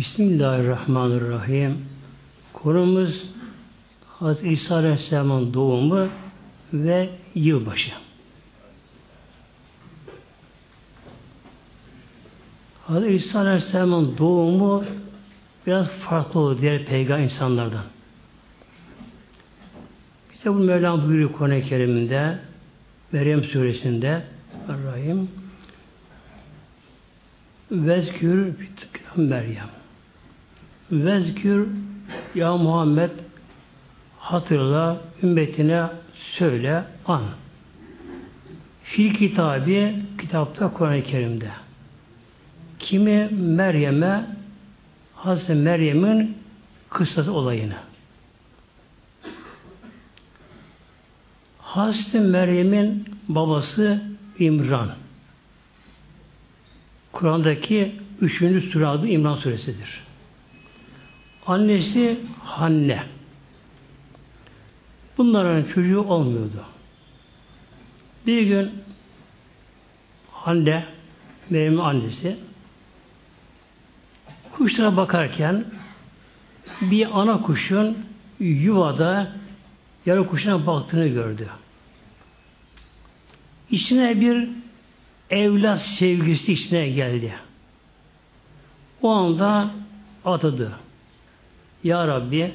Bismillahirrahmanirrahim. Konumuz Hazreti İsa Aleyhisselam'ın doğumu ve yılbaşı. Hazreti İsa Aleyhisselam'ın doğumu biraz farklı olur diğer peygamber insanlardan. Bize bu Mevlam buyuruyor Kur'an-ı Kerim'de Meryem suresinde Rahim Vezkür Meryem Vezkür Ya Muhammed hatırla ümmetine söyle an. Fil kitabı kitapta Kur'an-ı Kerim'de. Kimi Meryem'e Hazreti Meryem'in kıssası olayını. Hazreti Meryem'in babası İmran. Kur'an'daki üçüncü sure adı İmran suresidir. Annesi Hanne. Bunların çocuğu olmuyordu. Bir gün Hanne, Meryem'in annesi kuşlara bakarken bir ana kuşun yuvada yarı kuşuna baktığını gördü. İçine bir evlat sevgisi içine geldi. O anda atadı. Ya Rabbi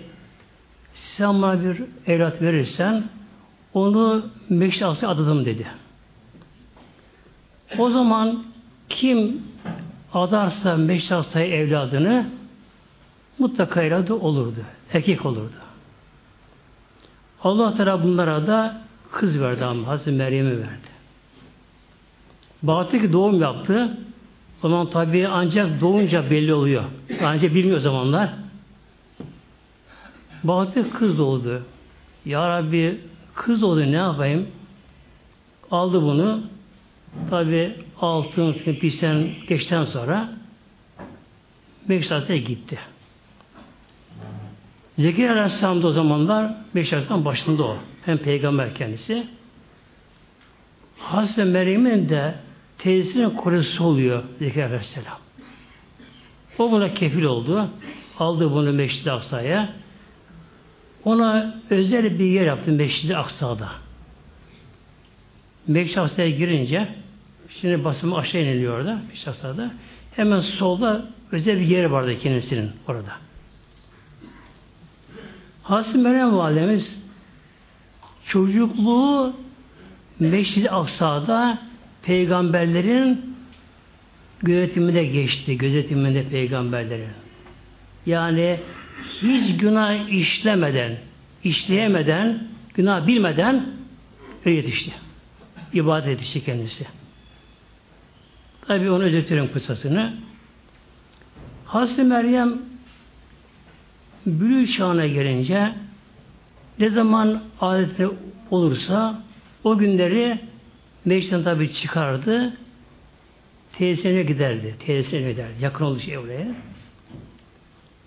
sen bana bir evlat verirsen onu meşrası adadım dedi. O zaman kim adarsa meşrasayı evladını mutlaka evladı olurdu. Erkek olurdu. Allah Teala bunlara da kız verdi ama Hazreti Meryem'i verdi. Baktı ki doğum yaptı. O zaman tabi ancak doğunca belli oluyor. Ancak bilmiyor zamanlar. Baktı kız doğdu. Ya Rabbi kız doğdu ne yapayım? Aldı bunu. Tabi altın pisten geçten sonra Beşiktaş'a gitti. Zekeriya Aleyhisselam da o zamanlar Beşiktaş'tan başında o. Hem peygamber kendisi. Hazreti Meryem'in de teyzesinin korusu oluyor Zekeriya Aleyhisselam. O buna kefil oldu. Aldı bunu Meşrid-i Aksa'ya. Ona özel bir yer yaptı Meşrid-i Aksa'da. Meşrid-i Aksa'ya girince şimdi basımı aşağı iniliyor orada Meşrid-i Aksa'da. Hemen solda özel bir yer vardı kendisinin orada. Hazreti Meryem Validemiz çocukluğu Meşrid-i Aksa'da peygamberlerin gözetiminde geçti. Gözetiminde peygamberlerin. Yani hiç günah işlemeden, işleyemeden, günah bilmeden öyle yetişti. İbadet yetişti kendisi. Tabi onu özetlerim kısasını. Hazreti Meryem bülü çağına gelince ne zaman adetine olursa o günleri meclisten tabi çıkardı teyzesine giderdi. Teyzesine giderdi. Yakın olduğu şey oraya.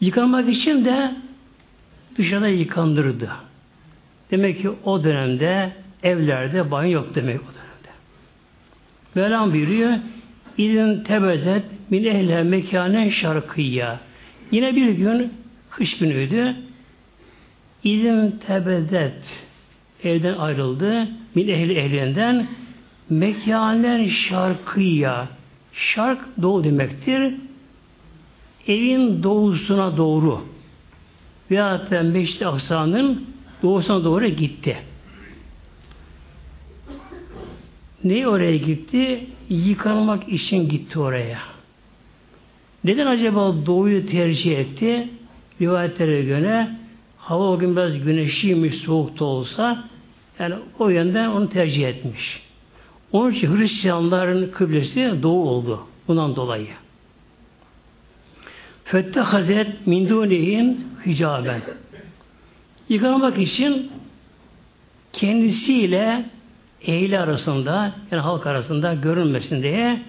Yıkanmak için de dışarıda yıkandırdı. Demek ki o dönemde evlerde banyo yok demek o dönemde. Mevlam buyuruyor İzin tebezet min ehle mekanen şarkıya. Yine bir gün kış günüydü. İzin tebezet evden ayrıldı. Min ehli ehlinden mekanen şarkıya. Şark doğu demektir. Evin doğusuna doğru veyahut da Meşri Aksa'nın doğusuna doğru gitti. Ne oraya gitti? Yıkanmak için gitti oraya. Neden acaba doğuyu tercih etti? Rivayetlere göre hava o gün biraz güneşliymiş, soğuk da olsa yani o yönden onu tercih etmiş. Onun için Hristiyanların kıblesi doğu oldu. Bundan dolayı. Fette hazret min dunihin hicaben. Yıkanmak için kendisiyle ehli arasında yani halk arasında görünmesin diye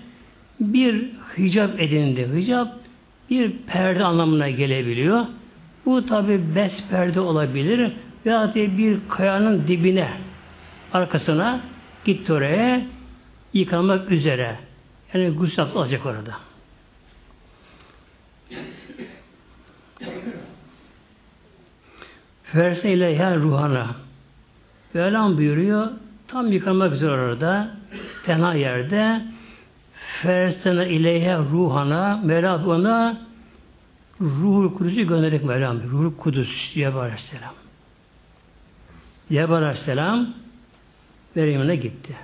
bir hicap edindi. Hicap bir perde anlamına gelebiliyor. Bu tabi bes perde olabilir veya bir kayanın dibine arkasına gitti oraya yıkanmak üzere. Yani gusül alacak orada. Ferse ileyha ruhana. Mevlam buyuruyor. Tam yıkanmak üzere orada. Tenha yerde. Fersene ileyhe ruhana. Mevla ona ruhul kudüsü gönderdik Mevlam. Ruhul kudüs diye aleyhisselam. Cebrail aleyhisselam Meryem'e gitti.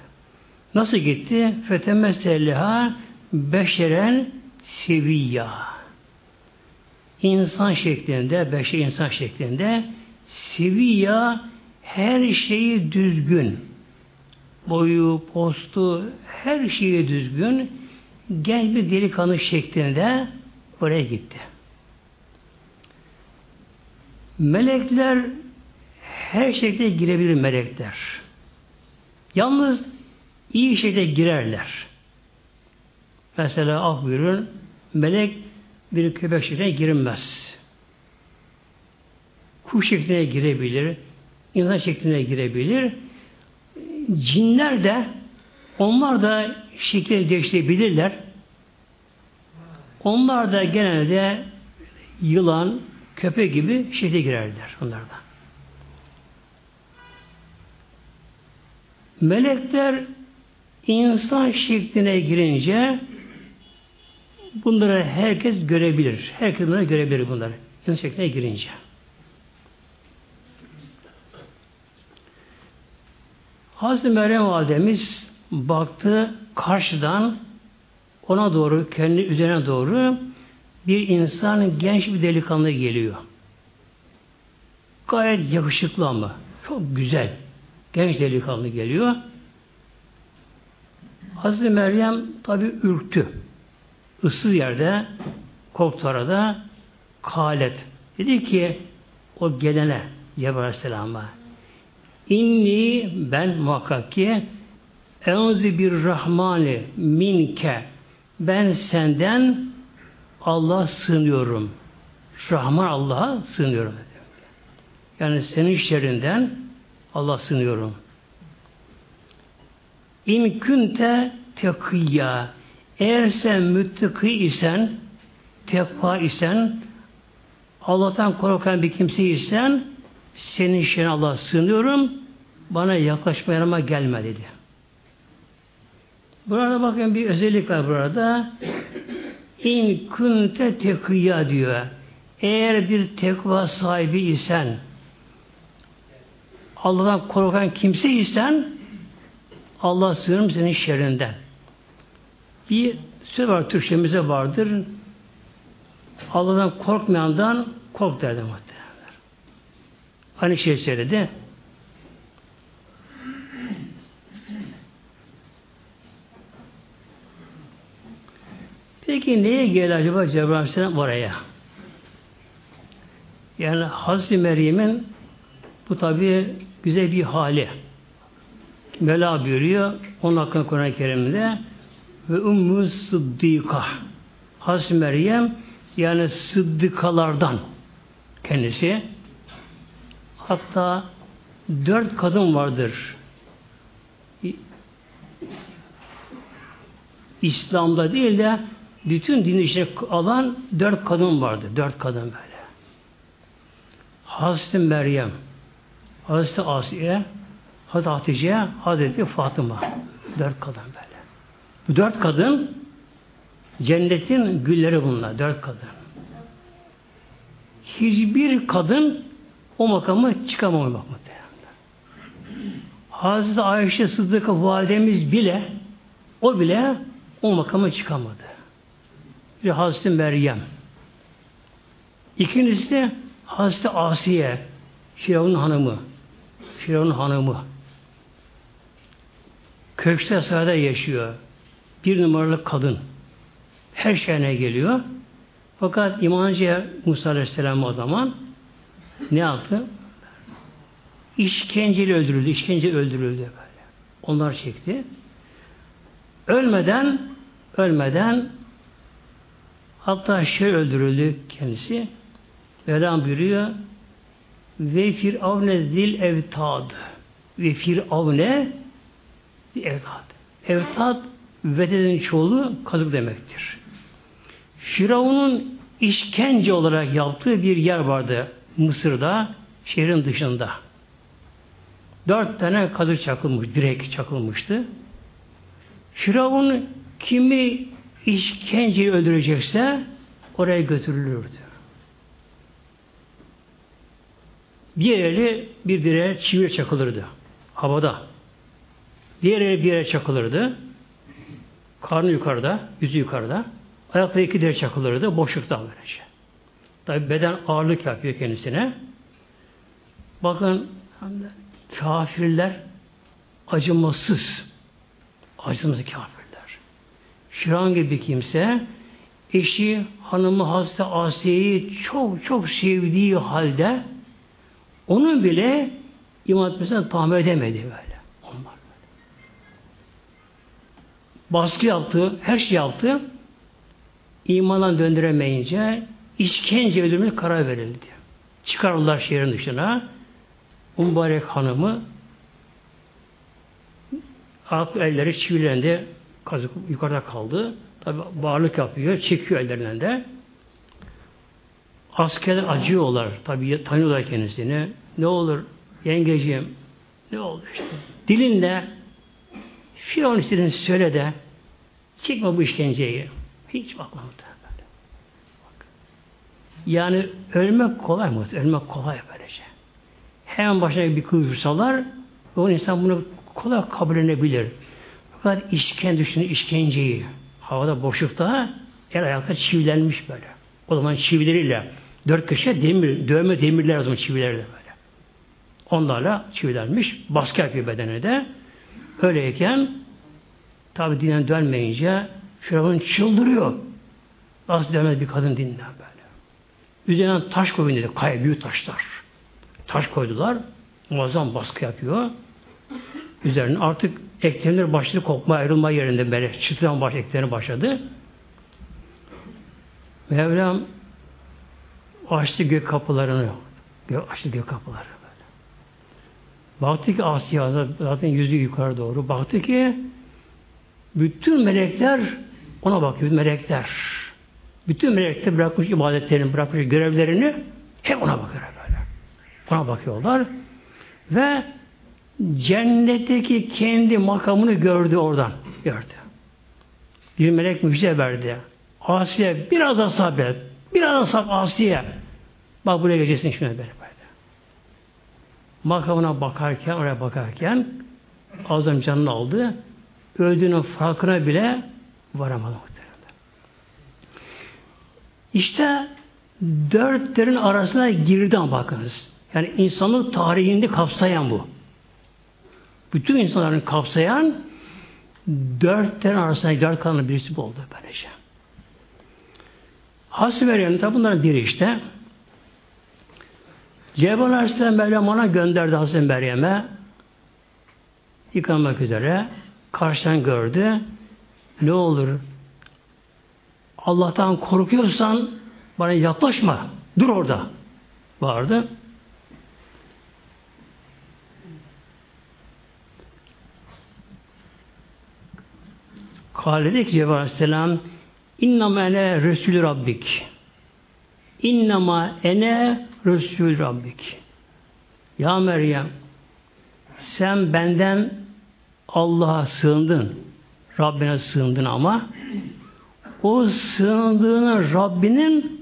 Nasıl gitti? Fetemesseliha beşeren seviyya. İnsan şeklinde, beşer insan şeklinde seviyya her şeyi düzgün. Boyu, postu, her şeyi düzgün. Genç bir delikanlı şeklinde oraya gitti. Melekler her şekilde girebilir melekler. Yalnız iyi şekilde girerler. Mesela af buyurun, melek bir köpek şekline girilmez. Kuş şekline girebilir, insan şekline girebilir. Cinler de onlar da şekil değiştirebilirler. Onlar da genelde yılan, köpek gibi şekle girerler onlar da. Melekler insan şekline girince bunları herkes görebilir. Herkes bunları görebilir bunları. İnsan şekline girince. Hazreti Meryem Validemiz baktı karşıdan ona doğru, kendi üzerine doğru bir insan genç bir delikanlı geliyor. Gayet yakışıklı ama. Çok güzel. Genç delikanlı geliyor. Hazreti Meryem tabi ürktü. Issız yerde korktu arada kalet. Dedi ki o gelene Cebrail Aleyhisselam'a İnni ben muhakkak ki enzi bir rahmani minke ben senden Allah sığınıyorum. Rahman Allah'a sığınıyorum. Yani senin şerrinden Allah sığınıyorum. İn künte tekiyya eğer sen müttaki isen tekva isen Allah'tan korkan bir kimse isen senin işine Allah sığınıyorum bana yaklaşma yanıma gelme dedi. Burada bakın bir özellik var burada. İn kunte tekiyya diyor. Eğer bir tekva sahibi isen Allah'tan korkan kimse isen Allah sığınırım senin şerrinden. Bir söz var Türkçemize vardır. Allah'tan korkmayandan kork derdi muhtemelenler. Aynı şey söyledi. Peki neye geldi acaba Cebrail Aleyhisselam oraya? Yani Hazreti Meryem'in bu tabi güzel bir hali. Mela buyuruyor onun hakkında Kur'an-ı Kerim'de ve Ümmü Sıddika Hazreti Meryem yani sıddıkalardan kendisi hatta dört kadın vardır. İslam'da değil de bütün dini içine alan dört kadın vardı. Dört kadın böyle. Hazreti Meryem, Hazreti Asiye, Hazreti Hatice, Hazreti Fatıma. Dört kadın böyle. Bu dört kadın cennetin gülleri bunlar. Dört kadın. Hiçbir kadın o makamı çıkamamış muhtemelen. Hazreti Ayşe Sıddık'a validemiz bile o bile o makama çıkamadı. Bir Hazreti Meryem. İkincisi de Hazreti Asiye, Firavun hanımı. Firavun hanımı. Köşkte sırada yaşıyor. Bir numaralı kadın. Her şeyine geliyor. Fakat imancıya Musa Aleyhisselam o zaman ne yaptı? İşkenceli öldürüldü. İşkence öldürüldü böyle. Onlar çekti. Ölmeden ölmeden hatta şey öldürüldü kendisi. Mevlam buyuruyor ve firavne zil evtad ve firavne evtad. Evtad vedenin çoğulu kazık demektir. Firavun'un işkence olarak yaptığı bir yer vardı Mısır'da. Şehrin dışında. Dört tane kadır çakılmış, direk çakılmıştı. Firavun kimi işkenceyi öldürecekse oraya götürülürdü. Bir eli bir direğe çiviye çakılırdı. Havada. Diğer eli bir yere çakılırdı. Karnı yukarıda, yüzü yukarıda. Ayakları iki direğe çakılırdı. Boşlukta böylece. Tabi beden ağırlık yapıyor kendisine. Bakın kafirler acımasız. Acımasız kafirler. Şiran gibi kimse eşi, hanımı Hazreti Asiye'yi çok çok sevdiği halde onun bile iman etmesine tahammül edemedi böyle. Baskı yaptı, her şey yaptı. İmandan döndüremeyince işkence öldürmeye karar verildi. Çıkarırlar şehrin dışına. Mübarek hanımı alt elleri çivilerinde kazık yukarıda kaldı. Tabi bağırlık yapıyor, çekiyor ellerinden de. Askerler acıyorlar. Tabi tanıyorlar kendisini. Ne olur yengeciğim, ne olur işte. Dilinle Firavun istediğini söyle de çıkma bu işkenceyi. Hiç bakma böyle. Yani ölmek kolay mı? Ölmek kolay böylece. Hemen başına bir kılıçsalar o insan bunu kolay kabul edebilir. Fakat işkence düşünün işkenceyi. Havada boşlukta el ayakta çivilenmiş böyle. O zaman çivileriyle dört köşe demir, dövme demirler o zaman çivilerle böyle. Onlarla çivilenmiş. Baskı yapıyor bedene de. Öyleyken tabi dinen dönmeyince Firavun çıldırıyor. Nasıl dönmez bir kadın dinle böyle. Üzerine taş koyun dedi. Kaya büyük taşlar. Taş koydular. Muazzam baskı yapıyor. Üzerine artık eklemler başladı kopma ayrılma yerinde böyle çıtıran baş eklemleri başladı. Mevlam açtı gök kapılarını. Açtı gök kapıları. Baktı ki Asya zaten yüzü yukarı doğru. Baktı ki bütün melekler ona bakıyor. Melekler. Bütün melekler bırakmış ibadetlerini, bırakmış görevlerini hep ona bakıyor böyle. Ona bakıyorlar. Ve cennetteki kendi makamını gördü oradan. Gördü. Bir melek müjde verdi. Asiye biraz da sabret. Biraz da sabret Asiye. Bak buraya geleceksin şimdi böyle. Makamına bakarken, oraya bakarken ağzım canını aldı. Öldüğünün farkına bile varamadı. İşte dörtlerin arasına girdi bakınız. Yani insanlık tarihinde kapsayan bu. Bütün insanların kapsayan dörtlerin arasında dört kanlı birisi bu oldu böylece. Meryem tabi bunların biri işte. Cebrail Aleyhisselam Meryem ona gönderdi Hazreti Meryem'e yıkanmak üzere karşıdan gördü. Ne olur Allah'tan korkuyorsan bana yaklaşma. Dur orada. Vardı. Kale dedi ki Cebrail Aleyhisselam İnnama ene Resulü Rabbik. İnnama ene Resulü Rabbik. Ya Meryem sen benden Allah'a sığındın. Rabbine sığındın ama o sığındığını Rabbinin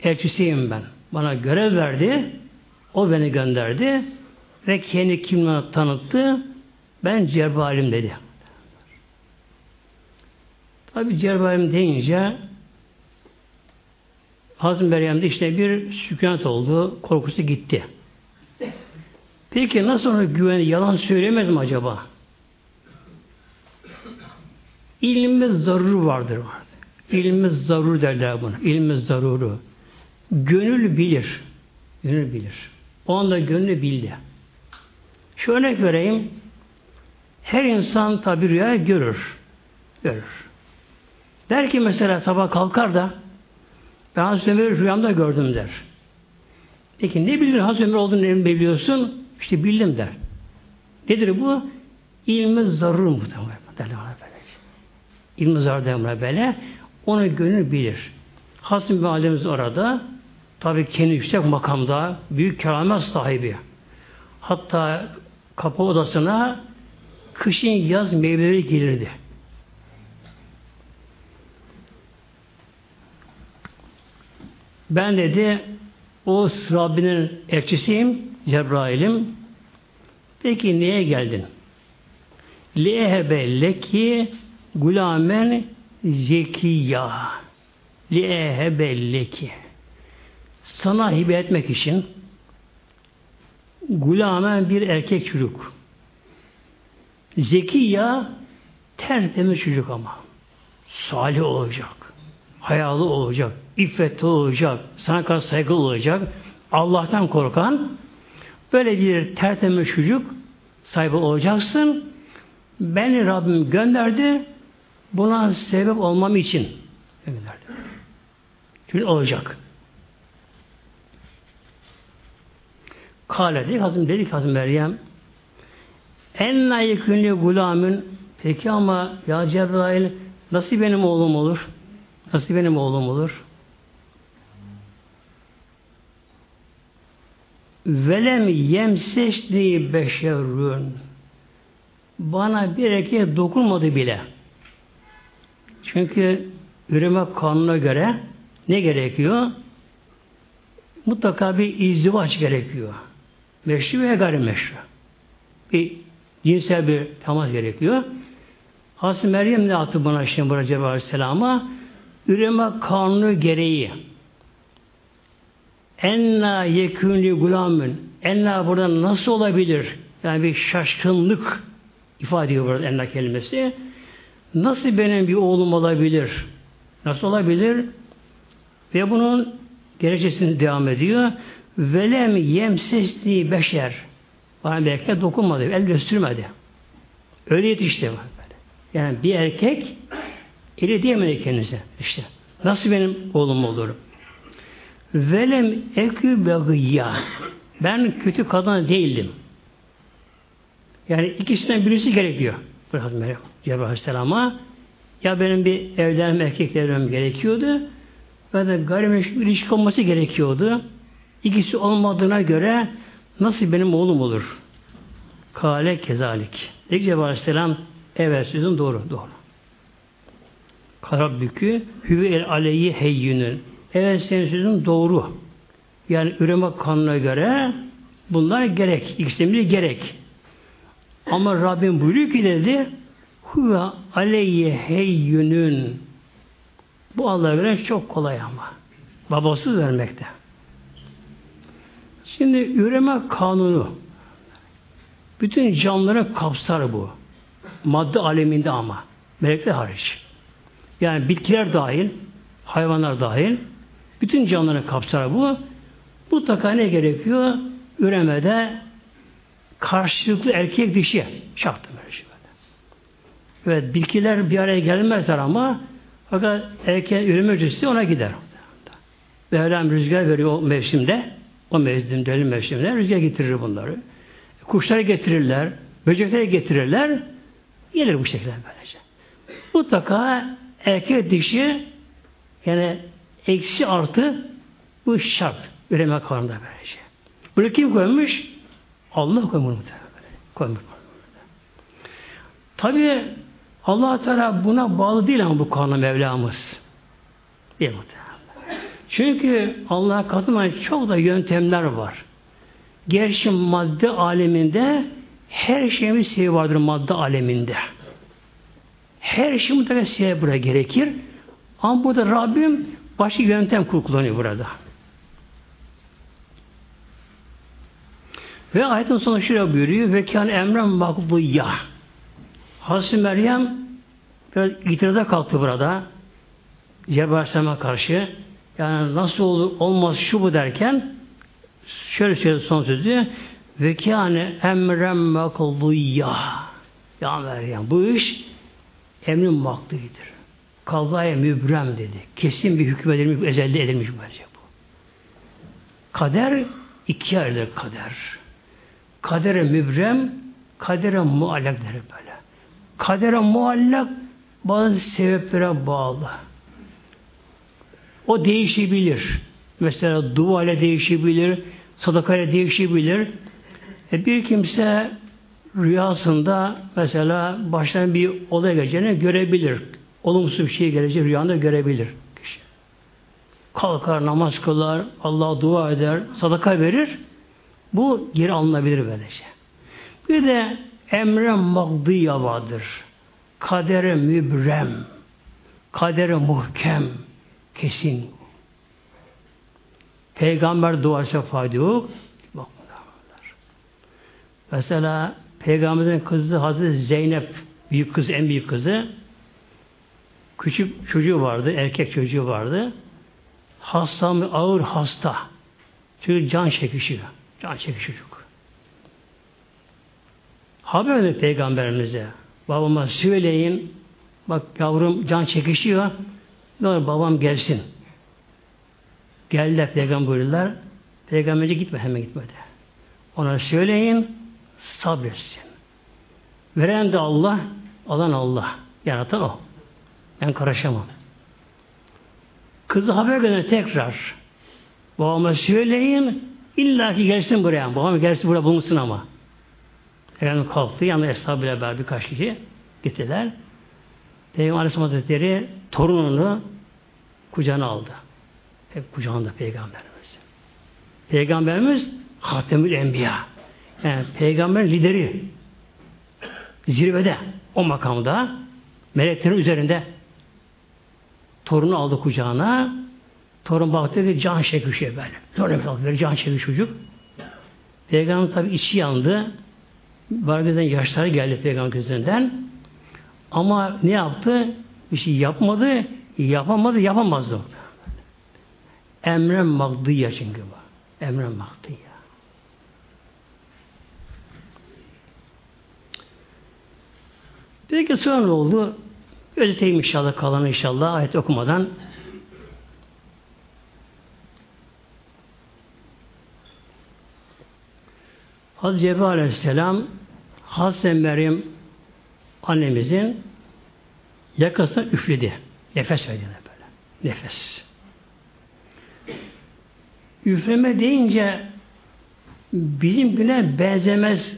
elçisiyim ben. Bana görev verdi. O beni gönderdi. Ve kendi kimliğini tanıttı. Ben Cebrail'im dedi. Tabi Cebrail'im deyince Hazım Meryem'de işte bir sükunet oldu. Korkusu gitti. Peki nasıl ona güven, yalan söylemez mi acaba? İlmi zaruru vardır. İlmi zarur derler bunu. İlmi zaruru. Gönül bilir. Gönül bilir. O anda gönlü bildi. Şu örnek vereyim. Her insan tabi rüya görür. Görür. Der ki mesela sabah kalkar da ben Hazreti Ömer'i rüyamda gördüm der. Peki ne bilir Hazreti Ömer olduğunu ne biliyorsun? İşte bildim der. Nedir bu? İlmi zarur muhtemelen. İlmi zarur derler böyle. Onu gönül bilir. Bir alemiz orada Tabi kendi yüksek makamda büyük keramet sahibi. Hatta kapı odasına kışın yaz meyveleri gelirdi. Ben dedi o Rabbinin elçisiyim, Cebrail'im. Peki niye geldin? Lehebe leki gulamen zekiya. Lehebe leki. Sana hibe etmek için gulamen bir erkek çocuk. Zekiya tertemiz çocuk ama. Salih olacak. Hayalı olacak. İffetli olacak. Sana karşı saygılı olacak. Allah'tan korkan böyle bir tertemiz çocuk sahibi olacaksın. Beni Rabbim gönderdi. Buna sebep olmam için gönderdi. Çünkü olacak. Kale dedi Hazım dedi ki Hazım Meryem en layıkünlü gulamın peki ama ya Cebrail nasıl benim oğlum olur? Nasıl benim oğlum olur? Velem yemseşli beşerün bana bir erkeğe dokunmadı bile. Çünkü üreme kanuna göre ne gerekiyor? Mutlaka bir izdivaç gerekiyor. Meşru ve gayrimeşru. Bir cinsel bir temas gerekiyor. Hazreti Meryem ne attı buna şimdi burada Cebrail Aleyhisselam'a? Üreme kanunu gereği enna yekûnli gulamın enna burada nasıl olabilir? Yani bir şaşkınlık ifade ediyor burada enna kelimesi. Nasıl benim bir oğlum olabilir? Nasıl olabilir? Ve bunun gerekçesini devam ediyor. Velem yemsesli beşer. Bana bir erkek dokunmadı, el göstermedi. Öyle yetişti. Yani bir erkek eli diyemedi kendisi. İşte. Nasıl benim oğlum olur? Velem ekü begiyya. Ben kötü kadın değildim. Yani ikisinden birisi gerekiyor. Cebrail Aleyhisselam'a ya benim bir evlenme erkekle evlenmem gerekiyordu ve de gayrimeşgul ilişki olması gerekiyordu. İkisi olmadığına göre nasıl benim oğlum olur? Kale kezalik. Dedi Cebrail Aleyhisselam evet sözün doğru. Doğru. Karabbükü hüve el aleyhi heyyünün. Evet senin sözün doğru. Yani üreme kanuna göre bunlar gerek. İkisi gerek. Ama Rabbim buyuruyor ki dedi huve aleyye heyyünün bu Allah'a göre çok kolay ama. Babasız vermekte. Şimdi üreme kanunu bütün canlıları kapsar bu. Madde aleminde ama. Melekler hariç. Yani bitkiler dahil, hayvanlar dahil, bütün canlıları kapsar bu. Mutlaka ne gerekiyor? Üremede karşılıklı erkek dişi şartı böyle şey. Evet, bitkiler bir araya gelmezler ama fakat erkek üreme öncesi ona gider. Mevlam rüzgar veriyor o mevsimde. O mevsimde, deli mevsimde rüzgar getirir bunları. Kuşları getirirler, böcekleri getirirler. Gelir bu şekilde böylece. Mutlaka erkek dişi yani eksi artı bu şart. Üreme karnında böylece. Bunu kim koymuş? Allah koymuş. Koymuş. Tabi allah Teala buna bağlı değil ama bu kanun Mevlamız. Değil? Çünkü Allah katında çok da yöntemler var. Gerçi madde aleminde her şeyin bir sebebi vardır madde aleminde. Her şey mutlaka sebep buraya gerekir. Ama burada Rabbim başka yöntem kullanıyor burada. Ve ayetin sonu şöyle buyuruyor. Ve kâne emren makduyya. Hazreti Meryem biraz itirazda kalktı burada. Cebrail Aleyhisselam'a karşı. Yani nasıl olur, olmaz şu bu derken şöyle söyledi son sözü ve kâne emren makduyya. Ya Meryem bu iş emrin maklıydır. Kazaya mübrem dedi. Kesin bir hüküm edilmiş, ezelde edilmiş bence bu. Kader iki ayrıdır kader. Kadere mübrem, kadere muallak der böyle. Kadere muallak bazı sebeplere bağlı. O değişebilir. Mesela dua değişebilir, sadaka değişebilir. E bir kimse rüyasında mesela baştan bir olay geleceğini görebilir. Olumsuz bir şey geleceği rüyanda görebilir. Kişi. Kalkar, namaz kılar, Allah'a dua eder, sadaka verir. Bu geri alınabilir böylece. Bir de emre magdiya vardır. Kadere mübrem. Kadere muhkem. Kesin. Peygamber duası fayda yok. Mesela Peygamberin kızı Hazreti Zeynep büyük kız en büyük kızı küçük çocuğu vardı, erkek çocuğu vardı. Hasta mı? Ağır hasta. Çünkü can çekişiyor. Can çekişiyor çocuk. Haber verdi peygamberimize. Babama söyleyin. Bak yavrum can çekişiyor. Ne olur babam gelsin. Geldiler peygamber buyurdular. Peygamberce gitme hemen gitmedi. Ona söyleyin sabretsin. Veren de Allah, alan Allah. Yaratan o. Ben karışamam. Kızı haber gönder tekrar. Babama söyleyin, illa ki gelsin buraya. Babam gelsin buraya bulunsun ama. Efendim kalktı, yanında eshabıyla beraber birkaç kişi gittiler. Peygamber Aleyhisselam Hazretleri torununu kucağına aldı. Hep kucağında Peygamberimiz. Peygamberimiz Hatemül Enbiya. Yani peygamber lideri. Zirvede. O makamda. Meleklerin üzerinde. Torunu aldı kucağına. Torun baktı ki can çekişiyor böyle. Torun baktı can çekiyor çocuk. Peygamber tabi içi yandı. Bazen yaşları geldi peygamber gözünden. Ama ne yaptı? Bir şey yapmadı. Yapamadı, yapamazdı. Emren magdiya çünkü bu. Emren magdiya. Peki sonra ne oldu? Özeteyim inşallah kalan inşallah ayet okumadan. Hazreti Cebrail Aleyhisselam Hazreti Meryem annemizin yakasına üfledi. Nefes verdi böyle. Nefes. Üfleme deyince bizim güne benzemez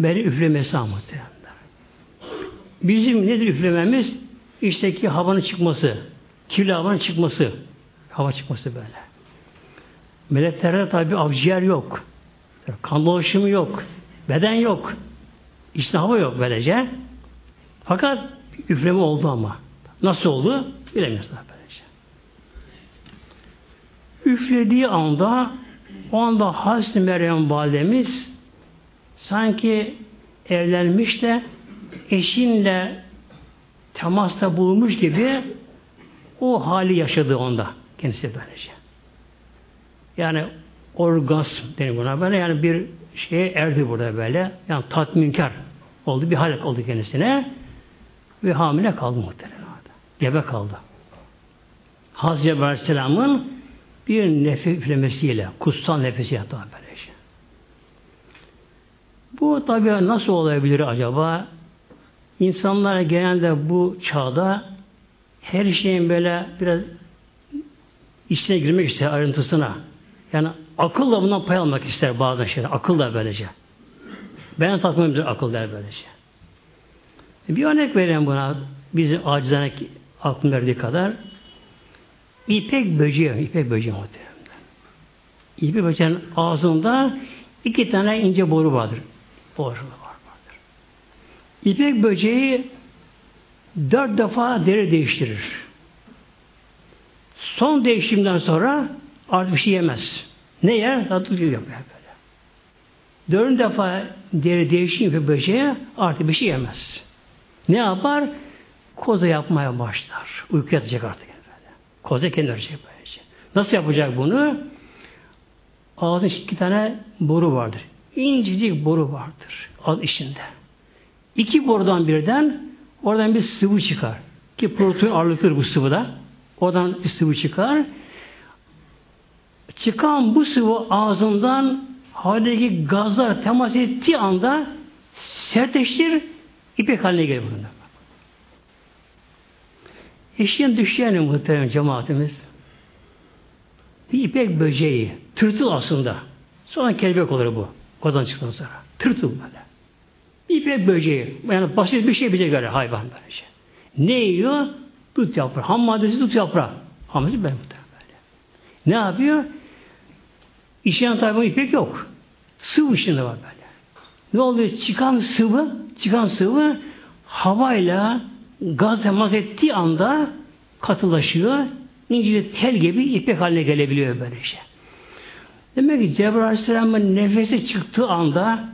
beni üflemesi ama Bizim nedir üflememiz? İşteki havanın çıkması, kirli havanın çıkması, hava çıkması böyle. Meleklerde tabi avciğer yok. Kan dolaşımı yok. Beden yok. İşte hava yok böylece. Fakat üfleme oldu ama. Nasıl oldu? Bilemiyoruz böylece. Üflediği anda o anda Hazreti Meryem validemiz sanki evlenmiş de eşinle temasta bulmuş gibi o hali yaşadı onda kendisi böylece. Yani orgazm denir buna böyle yani bir şeye erdi burada böyle yani tatminkar oldu bir hal oldu kendisine ve hamile kaldı muhtemelen orada. Gebe kaldı. Hazreti Aleyhisselam'ın bir nefes üflemesiyle, kutsal nefesi yattı böylece. Bu tabi nasıl olabilir acaba? İnsanlar genelde bu çağda her şeyin böyle biraz içine girmek ister ayrıntısına. Yani akılla bundan pay almak ister bazı şeyler. Akılla böylece. Ben takmamdır akıl der böylece. Bir örnek vereyim buna. Bizi acizane aklım verdiği kadar. İpek böceği, ipek böceği muhtemelen. İpek böceğin ağzında iki tane ince boru vardır. Boru. İpek böceği dört defa deri değiştirir. Son değişimden sonra artık bir şey yemez. Ne yer? Tatlı yapıyor böyle. Dört defa deri değişim bir böceğe artık bir şey yemez. Ne yapar? Koza yapmaya başlar. Uyku yatacak artık. Böyle. Koza kendi ölecek böylece. Nasıl yapacak bunu? Ağzın iki tane boru vardır. İncecik boru vardır. Ağız içinde. İki borudan birden oradan bir sıvı çıkar. Ki protein ağırlıktır bu sıvıda. Oradan bir sıvı çıkar. Çıkan bu sıvı ağzından havadaki gazlar temas ettiği anda sertleştir, ipek haline gelir bunda. İşin düşeni muhterem cemaatimiz. Bir ipek böceği. Tırtıl aslında. Sonra kelebek olur bu. Kodan çıktıktan sonra. Tırtıl böyle. İpek böceği. Yani basit bir şey bize göre hayvan böyle şey. Ne yiyor? Dut yaprağı. Ham maddesi dut yaprağı. Ham maddesi böyle. Ne yapıyor? İşleyen tarafında ipek yok. Sıvı içinde var böyle. Ne oluyor? Çıkan sıvı, çıkan sıvı havayla gaz temas ettiği anda katılaşıyor. İnce tel gibi ipek haline gelebiliyor böyle şey. Demek ki Cebrail Aleyhisselam'ın nefesi çıktığı anda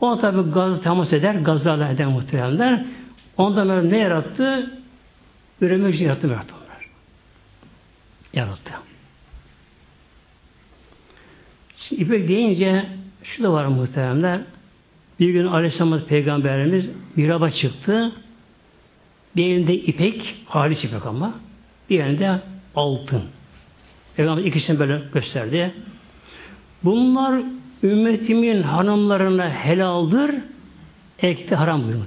o tabi gazı temas eder, gazlarla eder muhteremler. Ondan ne yarattı? Üreme için yarattı, yarattı onlar. Yarattı. Şimdi ipek deyince şu da var muhteremler. Bir gün Aleyhisselam Peygamberimiz miraba çıktı. Bir elinde ipek, halis ipek ama. Bir elinde altın. Peygamber ikisini böyle gösterdi. Bunlar ümmetimin hanımlarına helaldir, erkekte haram buyurdu.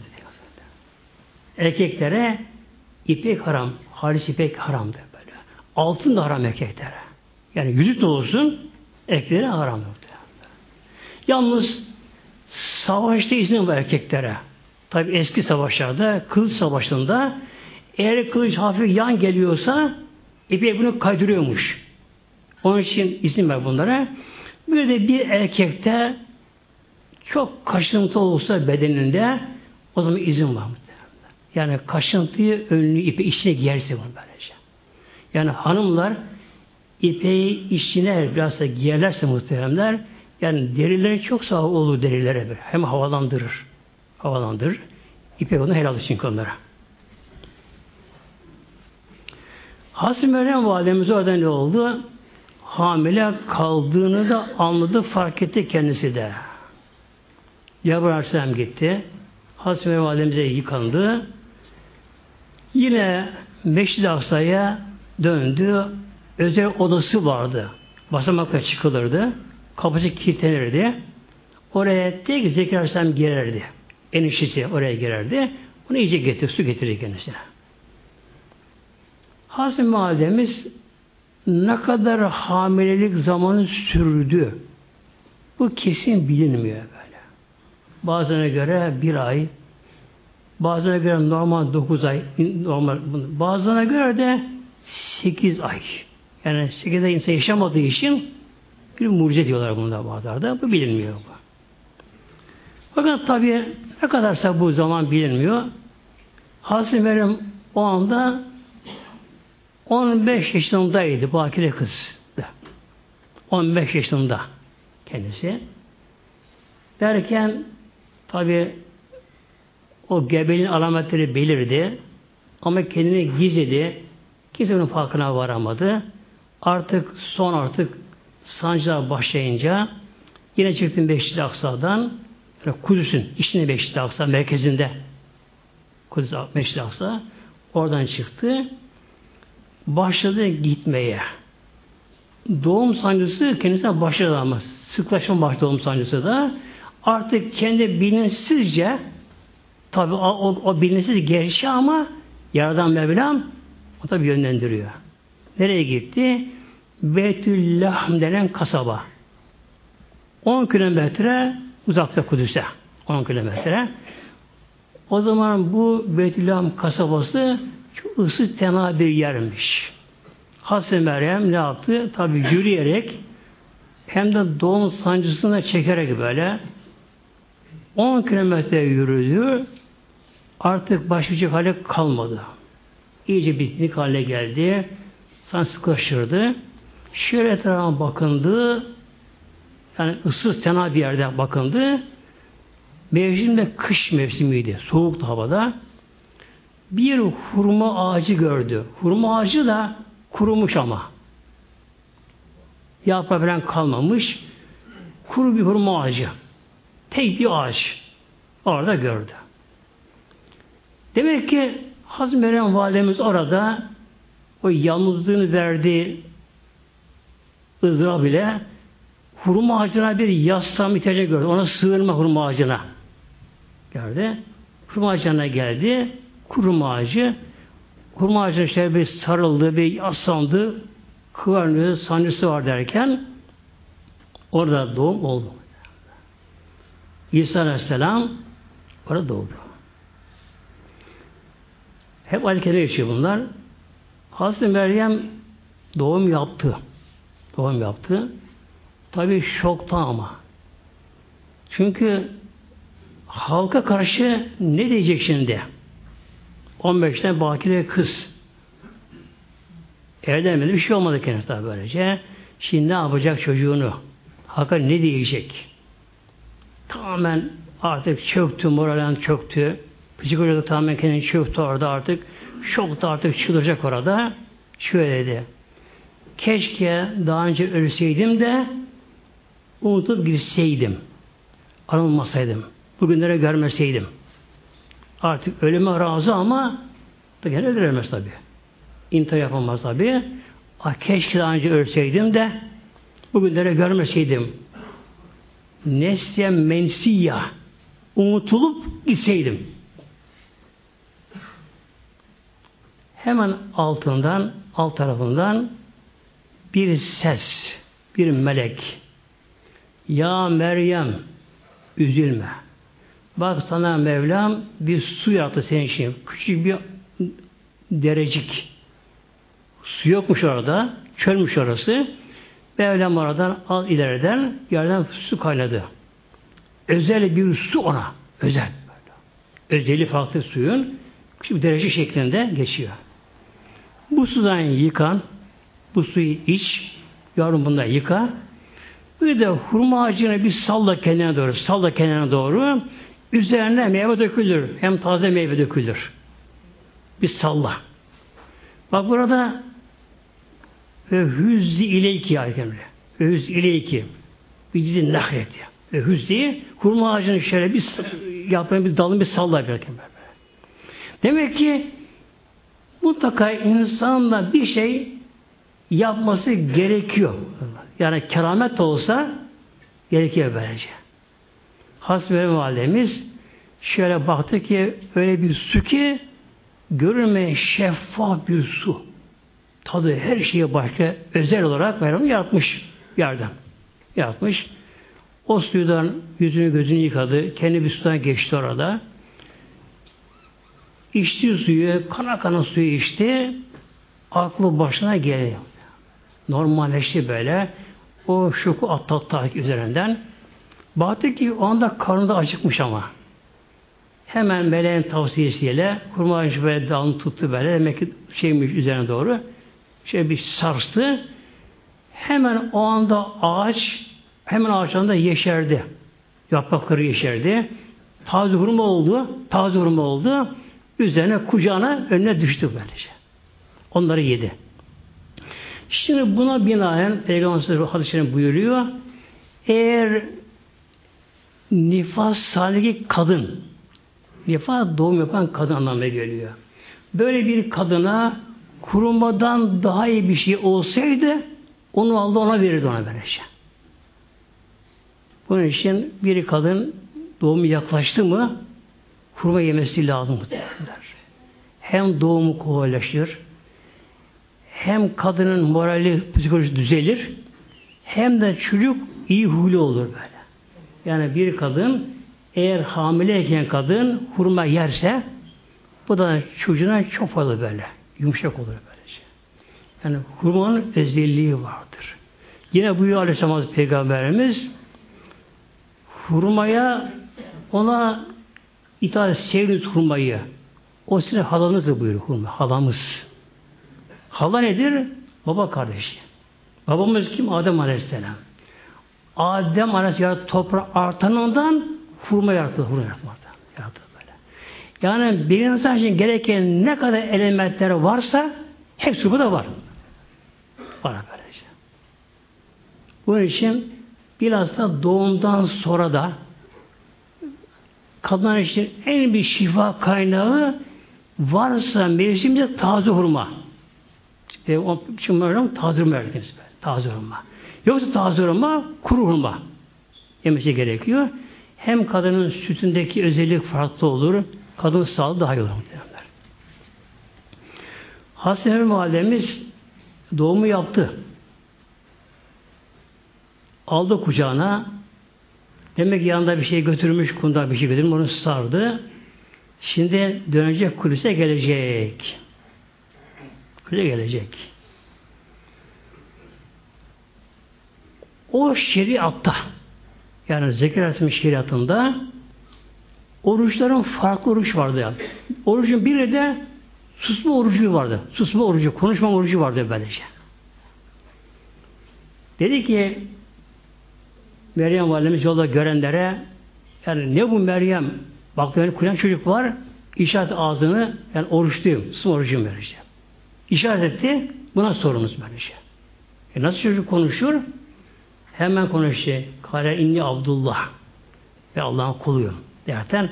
Erkeklere ipek haram, halis ipek haramdır böyle. Altın da haram erkeklere. Yani yüzük de olsun, erkeklere haramdır. Yalnız savaşta izin var erkeklere. Tabi eski savaşlarda, kılıç savaşında eğer kılıç hafif yan geliyorsa epey bunu kaydırıyormuş. Onun için izin ver bunlara. Bir de bir erkekte çok kaşıntı olursa bedeninde o zaman izin var. Yani kaşıntıyı önlü ipe içine giyerse bunu böylece. Yani hanımlar ipeyi içine biraz da giyerlerse muhteremler yani derileri çok sağ olur derilere bir. Hem havalandırır. Havalandırır. İpek onu helal için onlara. Hazreti Meryem validemiz orada ne oldu? Hamile kaldığını da anladı, fark etti kendisi de. Cebrail Aleyhisselam gitti. Meryem validemize yıkandı. Yine Meşrid-i Aksa'ya döndü. Özel odası vardı. Basamakla çıkılırdı. Kapısı kilitlenirdi. Oraya tek Zekeriya Aleyhisselam girerdi. Eniştesi oraya girerdi. Onu iyice getir, su getirir kendisine. Hazreti Validemiz ne kadar hamilelik zamanı sürdü bu kesin bilinmiyor böyle. Bazılarına göre bir ay, bazılarına göre normal dokuz ay, normal, bazılarına göre de sekiz ay. Yani sekiz ay insan yaşamadığı için bir mucize diyorlar bunda bazılarda. Bu bilinmiyor. Bu. Fakat tabi ne kadarsa bu zaman bilinmiyor. Hazreti Meryem o anda 15 yaşındaydı bakire kız. 15 yaşında kendisi. Derken tabi o gebeliğin alametleri belirdi. Ama kendini gizledi. Kimse bunun farkına varamadı. Artık son artık sancılar başlayınca yine çıktım Beşiktaş Aksa'dan Kudüs'ün içinde Beşiktaş Aksa merkezinde Kudüs Beşiktaş Aksa oradan çıktı başladı gitmeye. Doğum sancısı kendisine başladı ama sıklaşma başladı doğum sancısı da artık kendi bilinçsizce tabi o, o, o bilinçsiz gerçi ama Yaradan Mevlam o tabi yönlendiriyor. Nereye gitti? Beytüllahm denen kasaba. 10 kilometre uzakta Kudüs'e. 10 kilometre. O zaman bu Beytüllahm kasabası çok ısı tena bir yermiş. Hazreti Meryem ne yaptı? Tabi yürüyerek hem de doğum sancısına çekerek böyle 10 kilometre yürüdü. Artık başlayacak hale kalmadı. İyice bitnik hale geldi. San sıklaşırdı. Şöyle etrafa bakındı. Yani ıssız tena bir yerde bakındı. Mevsim de kış mevsimiydi. Soğuktu havada bir hurma ağacı gördü. Hurma ağacı da kurumuş ama. Yaprağı falan kalmamış. Kuru bir hurma ağacı. Tek bir ağaç. Orada gördü. Demek ki Hazreti Meryem validemiz orada o yalnızlığını verdiği ızdırap bile hurma ağacına bir yaslam ihtiyacı gördü. Ona sığınma hurma ağacına. Gördü. Hurma ağacına geldi kurum ağacı hurma ağacına işte bir sarıldı, bir aslandı, kıvranıyor, sancısı var derken orada doğum oldu. İsa Aleyhisselam orada doğdu. Hep kelime geçiyor bunlar. Hazreti Meryem doğum yaptı. Doğum yaptı. Tabi şokta ama. Çünkü halka karşı ne diyecek şimdi? 15'ten bakire kız. Evlenmedi bir şey olmadı kendisi tabi böylece. Şimdi ne yapacak çocuğunu? Halka ne diyecek? Tamamen artık çöktü, moralen çöktü. Psikolojik tamamen kendini çöktü orada artık. Şokta artık çıldıracak orada. Şöyle dedi. Keşke daha önce ölseydim de unutup gitseydim. Anılmasaydım. Bugünlere görmeseydim. Artık ölüme razı ama gene öldüremez tabi. İntihar yapamaz tabi. Ah, keşke daha önce ölseydim de bugünlere görmeseydim. Nesye mensiyya unutulup gitseydim. Hemen altından, alt tarafından bir ses, bir melek. Ya Meryem, üzülme. Bak sana Mevlam bir su yarattı senin için. Küçük bir derecik. Su yokmuş orada. Çölmüş orası. Mevlam oradan al ileriden yerden su kaynadı. Özel bir su ona. Özel. Özeli farklı suyun küçük bir derece şeklinde geçiyor. Bu sudan yıkan, bu suyu iç, yavrum bunda yıka. Bir de hurma ağacına bir salla kendine doğru, salla kendine doğru. Üzerine meyve dökülür. Hem taze meyve dökülür. Bir salla. Bak burada ve hüzzi ileyki ayetinde. Ve hüzzi ileyki. Bir dizi nahret ya. Ve hüzzi hurma ağacını şöyle bir yaprağın bir dalını bir salla böyle. Demek ki mutlaka insanla bir şey yapması gerekiyor. Yani keramet olsa gerekiyor böylece. Hasbe validemiz şöyle baktı ki öyle bir su ki görünmeyen şeffaf bir su. Tadı her şeye başka özel olarak Mevlam yaratmış yerden. Yaratmış. O suydan yüzünü gözünü yıkadı. Kendi bir sudan geçti orada. İçti suyu, kana kana suyu içti. Aklı başına geliyor. Normalleşti böyle. O şoku atlattı üzerinden. Baktı ki o anda karnı da acıkmış ama. Hemen meleğin tavsiyesiyle kurma ağacı böyle dalını tuttu böyle. Demek ki şeymiş üzerine doğru. Şey bir sarstı. Hemen o anda ağaç hemen ağaçlarında yeşerdi. Yaprakları yeşerdi. Taze hurma oldu. Taze hurma oldu. Üzerine kucağına önüne düştü böylece. Onları yedi. Şimdi buna binaen Peygamber hadislerinde buyuruyor. Eğer nifas sahibi kadın nifas doğum yapan kadın anlamına geliyor. Böyle bir kadına kurumadan daha iyi bir şey olsaydı onu Allah ona verirdi ona böylece. Bunun için bir kadın doğumu yaklaştı mı kurma yemesi lazım derler. Hem doğumu kolaylaşır, hem kadının morali, psikolojisi düzelir, hem de çocuk iyi huylu olur böyle. Yani bir kadın eğer hamileyken kadın hurma yerse bu da çocuğuna çok fazla böyle. Yumuşak olur böylece. Yani hurmanın özelliği vardır. Yine buyuruyor Aleyhisselam Peygamberimiz hurmaya ona itaat sevdiğiniz hurmayı o sizin halanızdır buyuruyor hurma. Halamız. Hala nedir? Baba kardeşi. Babamız kim? Adem Aleyhisselam. Adem Aleyhisselam toprağı artan ondan hurma yarattı. Hurma yarattı. yarattı böyle. Yani bir insan için gereken ne kadar elementler varsa hepsi burada var. Var böylece. Bunun için bilhassa doğumdan sonra da kadınlar için en bir şifa kaynağı varsa mevsimde taze hurma. İşte için taze hurma. Taze hurma. Yoksa taze hurma kuru hurma yemesi gerekiyor. Hem kadının sütündeki özellik farklı olur. Kadın sağlığı daha iyi olur. Hasan Validemiz doğumu yaptı. aldı kucağına demek yanında bir şey götürmüş, kunda bir şey götürmüş, onu sardı. Şimdi dönecek kulise gelecek. Kulise gelecek. O şeriatta yani Zekeriya Aleyhisselam'ın şeriatında oruçların farklı oruç vardı yani. Orucun biri de susma orucu vardı. Susma orucu, konuşma orucu vardı böylece. Dedi ki Meryem validemiz yolda görenlere yani ne bu Meryem baktı beni kuyan çocuk var işaret ağzını yani oruçluyum. Susma orucuyum böylece. İşaret etti. Buna sorunuz böylece. E nasıl çocuk konuşur? Hemen konuştu. Kale inni Abdullah. Ve Allah'ın kuluyum. Derken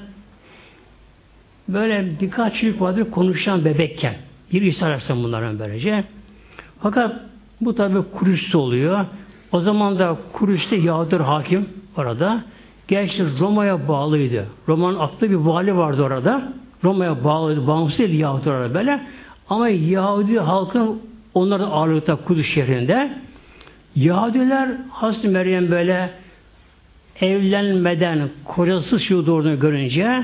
böyle birkaç çocuk vardır konuşan bebekken. Bir İsa Aleyhisselam bunların böylece. Fakat bu tabi Kurüs'te oluyor. O zaman da Kurüs'te Yahudir hakim orada. Gerçi Roma'ya bağlıydı. Roma'nın attığı bir vali vardı orada. Roma'ya bağlıydı. Bağımsız değil Yahudi orada böyle. Ama Yahudi halkın onların ağırlıkta Kudüs şehrinde. Yahudiler Hazreti Meryem böyle evlenmeden kocasız şu doğduğunu görünce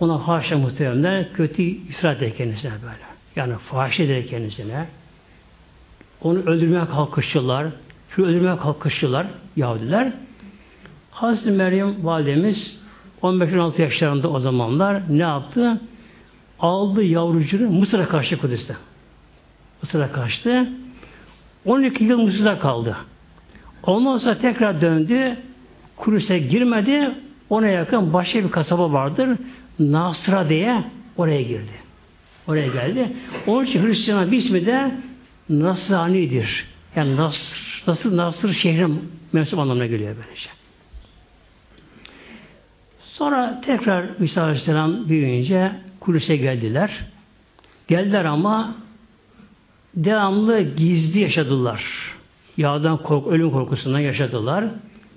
ona haşa muhtemelen kötü israt eder kendisine böyle. Yani fahiş eder kendisine. Onu öldürmeye kalkıştılar. Şu öldürmeye kalkıştılar Yahudiler. Hazreti Meryem validemiz 15-16 yaşlarında o zamanlar ne yaptı? Aldı yavrucuğunu Mısır'a kaçtı Kudüs'te. Mısır'a kaçtı. 12 yıl Mısır'da kaldı. Ondan sonra tekrar döndü. Kudüs'e girmedi. Ona yakın başka bir kasaba vardır. Nasra diye oraya girdi. Oraya geldi. Onun için Hristiyan'a bir ismi de Nasrani'dir. Yani Nasr, Nasr, Nasr şehrin mensup anlamına geliyor böylece. Sonra tekrar İsa Aleyhisselam büyüyünce Kudüs'e geldiler. Geldiler ama devamlı gizli yaşadılar. Yağdan kork, ölüm korkusundan yaşadılar.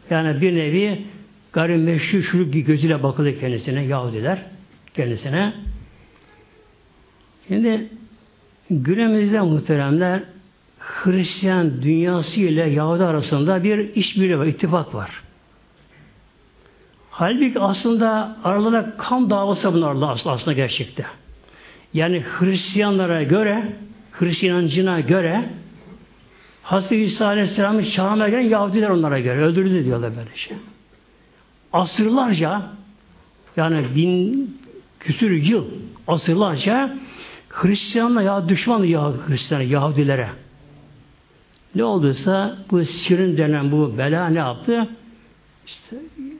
Yani bir nevi gayrimeşru şuruk gözüyle bakıldı kendisine Yahudiler kendisine. Şimdi günümüzde muhteremler Hristiyan dünyası ile Yahudi arasında bir işbirliği var, ittifak var. Halbuki aslında aralarında kan davası bunlarla aslında gerçekte. Yani Hristiyanlara göre, Hristiyancına göre Hazreti İsa Aleyhisselam'ı çağırmaya gelen Yahudiler onlara göre öldürdü diyorlar böyle şey. Asırlarca yani bin küsür yıl asırlarca Hristiyanla ya düşmanlı ya Hristiyan Yahudilere. Ne olduysa bu Sirin denen bu bela ne yaptı? İşte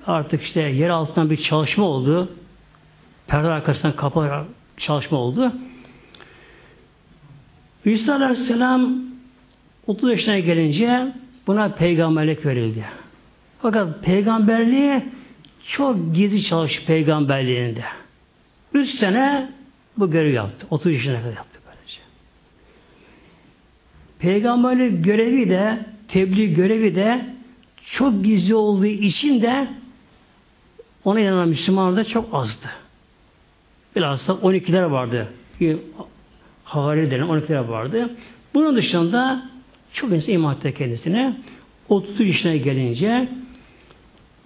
artık işte yer altından bir çalışma oldu. Perde arkasından kapı çalışma oldu. İsa Aleyhisselam 30 yaşına gelince buna peygamberlik verildi. Fakat peygamberliği çok gizli çalıştı peygamberliğinde. Üç sene bu görev yaptı. 30 yaşına kadar yaptı böylece. Peygamberlik görevi de tebliğ görevi de çok gizli olduğu için de ona inanan Müslümanlar da çok azdı. Bilhassa 12'ler vardı. Havari denen 12'ler vardı. Bunun dışında çok insan iman etti kendisine. 30 yaşına gelince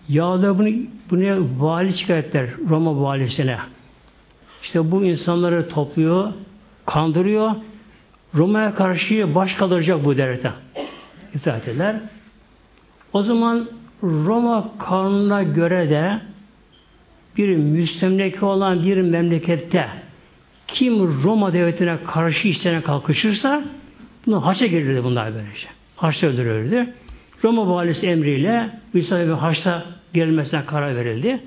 Yağda bunu, bunu vali çıkarttılar Roma valisine. İşte bu insanları topluyor, kandırıyor. Roma'ya karşı baş kaldıracak bu devlete. İtaat eder. O zaman Roma kanununa göre de bir müstemleke olan bir memlekette kim Roma devletine karşı işlerine kalkışırsa bunu haça girirdi bunlar böylece. Haçta öldürürdü. Roma valisi emriyle İsa ve haçta gelmesine karar verildi.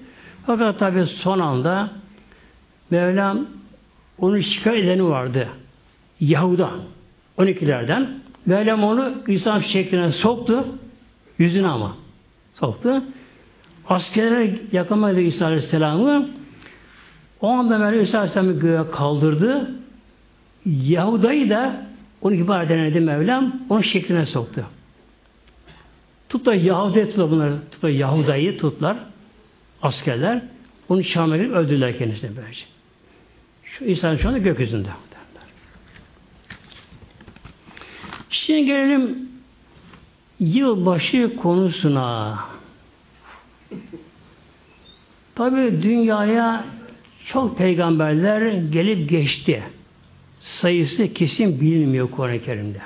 Fakat tabi son anda Mevlam onun şikayet edeni vardı. Yahuda 12'lerden. Mevlam onu İsa şekline soktu. Yüzüne ama. Soktu. Askerler yakamadı İsa Aleyhisselam'ı. O anda Mevlam İsa Aleyhisselam'ı göğe kaldırdı. Yahuda'yı da onu ihbar denedi Mevlam. Onun şekline soktu. Tutlar Yahudi'ye tutlar bunları. Tutlar Yahuda'yı tutlar. Askerler. Onu Şam'a girip öldürdüler kendisine böylece. Şu İsa'nın şu anda gökyüzünde. Şimdi gelelim yılbaşı konusuna tabi dünyaya çok peygamberler gelip geçti. Sayısı kesin bilinmiyor Kur'an-ı Kerim'de.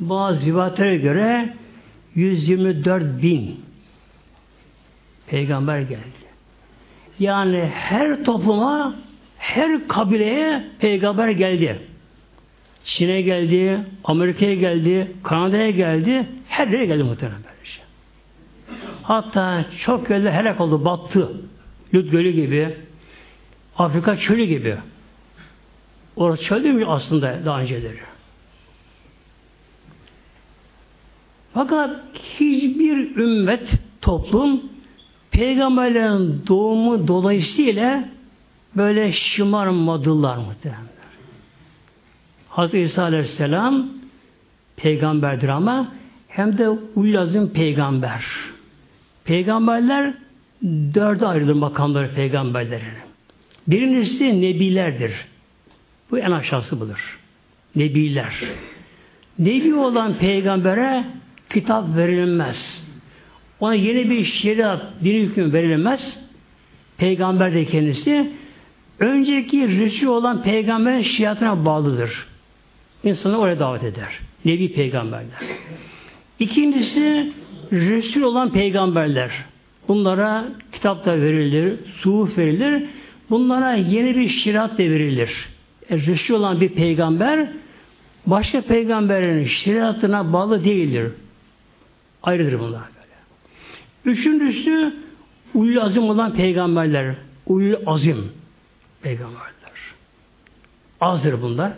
Bazı rivayetlere göre 124 bin peygamber geldi. Yani her topluma, her kabileye peygamber geldi. Çin'e geldi, Amerika'ya geldi, Kanada'ya geldi, her yere geldi muhtemelen böylece. Hatta çok yerler helak oldu, battı. Lut Gölü gibi, Afrika çölü gibi. Orası çöl değil mi aslında daha önceleri? Fakat hiçbir ümmet, toplum peygamberlerin doğumu dolayısıyla böyle şımarmadılar muhtemelen. Hazreti İsa Aleyhisselam peygamberdir ama hem de ulazım peygamber. Peygamberler dörde ayrılır makamları peygamberlerin. Birincisi nebilerdir. Bu en aşağısı budur. Nebiler. Nebi olan peygambere kitap verilmez. Ona yeni bir şeriat, dini hüküm verilmez. Peygamber de kendisi önceki Resul olan peygamberin şeriatına bağlıdır. İnsanı oraya davet eder. Nebi peygamberler. İkincisi Resul olan peygamberler. Bunlara kitap da verilir, suhuf verilir. Bunlara yeni bir şeriat da verilir. E, Resul olan bir peygamber başka peygamberin şeriatına bağlı değildir. Ayrıdır bunlar böyle. Üçüncüsü ulul azim olan peygamberler. Ulul azim peygamberler. Azdır bunlar.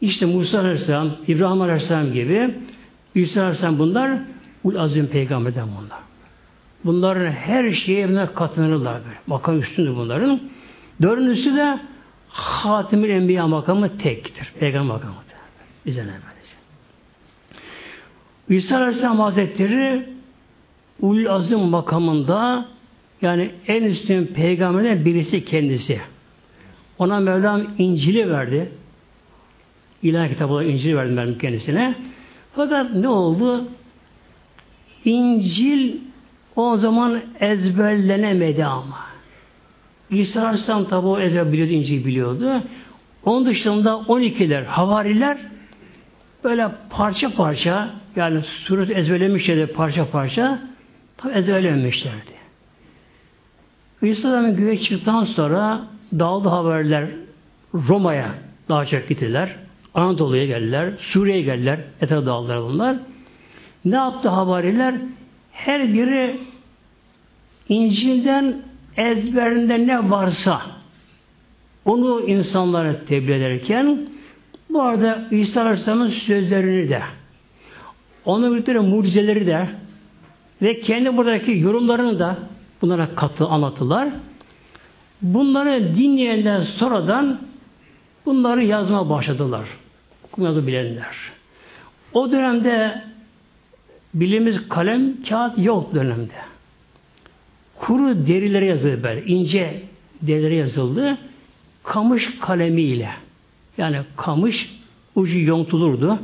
İşte Musa Aleyhisselam, İbrahim Aleyhisselam gibi İsa Aleyhisselam bunlar ul azim peygamberden bunlar. Bunların her şeye bunlar katlanırlar. Makam üstündür bunların. Dördüncüsü de Hatimül Enbiya makamı tektir. Peygamber makamı. Bize ne böylece. İsa Aleyhisselam Hazretleri ul azim makamında yani en üstün peygamberden birisi kendisi. Ona Mevlam İncil'i verdi. İlahi kitabı olarak İncil verdim ben kendisine. Fakat ne oldu? İncil o zaman ezberlenemedi ama. İsa Aleyhisselam tabi o ezber biliyordu, İncil biliyordu. Onun dışında 12'ler, havariler böyle parça parça yani suret ezberlemişlerdi parça parça tabi ezberlememişlerdi. İsa Aleyhisselam'ın göğe çıktıktan sonra dağıldı haberler Roma'ya daha çok gittiler. Anadolu'ya geldiler, Suriye'ye geldiler, etrafı dağıldılar bunlar. Ne yaptı havariler? Her biri İncil'den ezberinde ne varsa onu insanlara tebliğ ederken bu arada İsa Aleyhisselam'ın sözlerini de onun birlikte mucizeleri de ve kendi buradaki yorumlarını da bunlara katı anlattılar. Bunları dinleyenler sonradan bunları yazma başladılar okumayı bilenler. O dönemde bilimiz kalem, kağıt yok dönemde. Kuru derilere yazıldı böyle, ince derilere yazıldı. Kamış kalemiyle. Yani kamış ucu yontulurdu.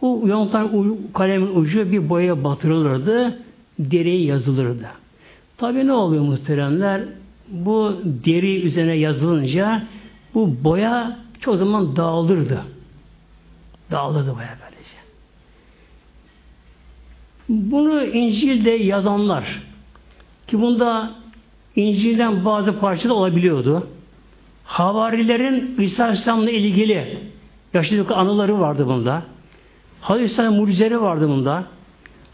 O yontan kalemin ucu bir boyaya batırılırdı. Deriye yazılırdı. Tabi ne oluyor muhteremler? Bu deri üzerine yazılınca bu boya çoğu zaman dağılırdı. Dağılırdı baya böylece. Bunu İncil'de yazanlar ki bunda İncil'den bazı parçalar olabiliyordu. Havarilerin İsa Aleyhisselam'la ilgili yaşadıkları anıları vardı bunda. Hazreti İsa'nın mucizeleri vardı bunda.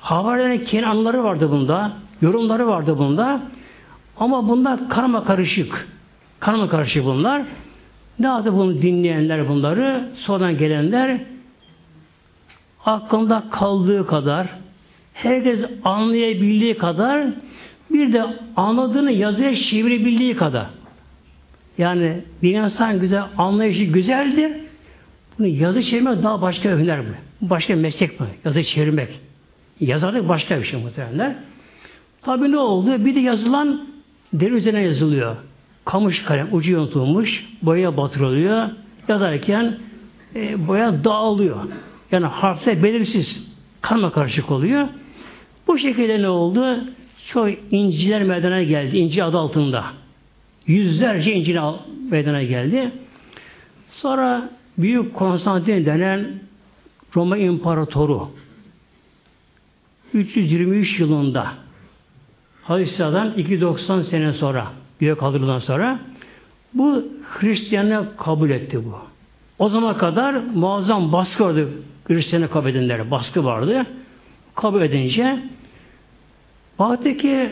Havarilerin kendi anıları vardı bunda. Yorumları vardı bunda. Ama bunlar karma karışık. Karma karışık bunlar. Ne yaptı bunu dinleyenler bunları? Sonradan gelenler aklında kaldığı kadar herkes anlayabildiği kadar bir de anladığını yazıya çevirebildiği kadar yani bir insan güzel anlayışı güzeldir. Bunu yazı çevirmek daha başka hüner bu. Başka meslek bu. Yazı çevirmek. Yazarlık başka bir şey muhtemelen. Tabi ne oldu? Bir de yazılan deri üzerine yazılıyor kamış kalem ucu yontulmuş, boya batırılıyor. Yazarken e, boya dağılıyor. Yani harfler belirsiz. Karma karışık oluyor. Bu şekilde ne oldu? Çok inciler meydana geldi. İnci adı altında. Yüzlerce incil meydana geldi. Sonra Büyük Konstantin denen Roma İmparatoru 323 yılında Hristiyan'dan 290 sene sonra göğe kaldırılan sonra bu Hristiyanlığı kabul etti bu. O zaman kadar muazzam baskı vardı Hristiyanı kabul edenlere. Baskı vardı. Kabul edince ki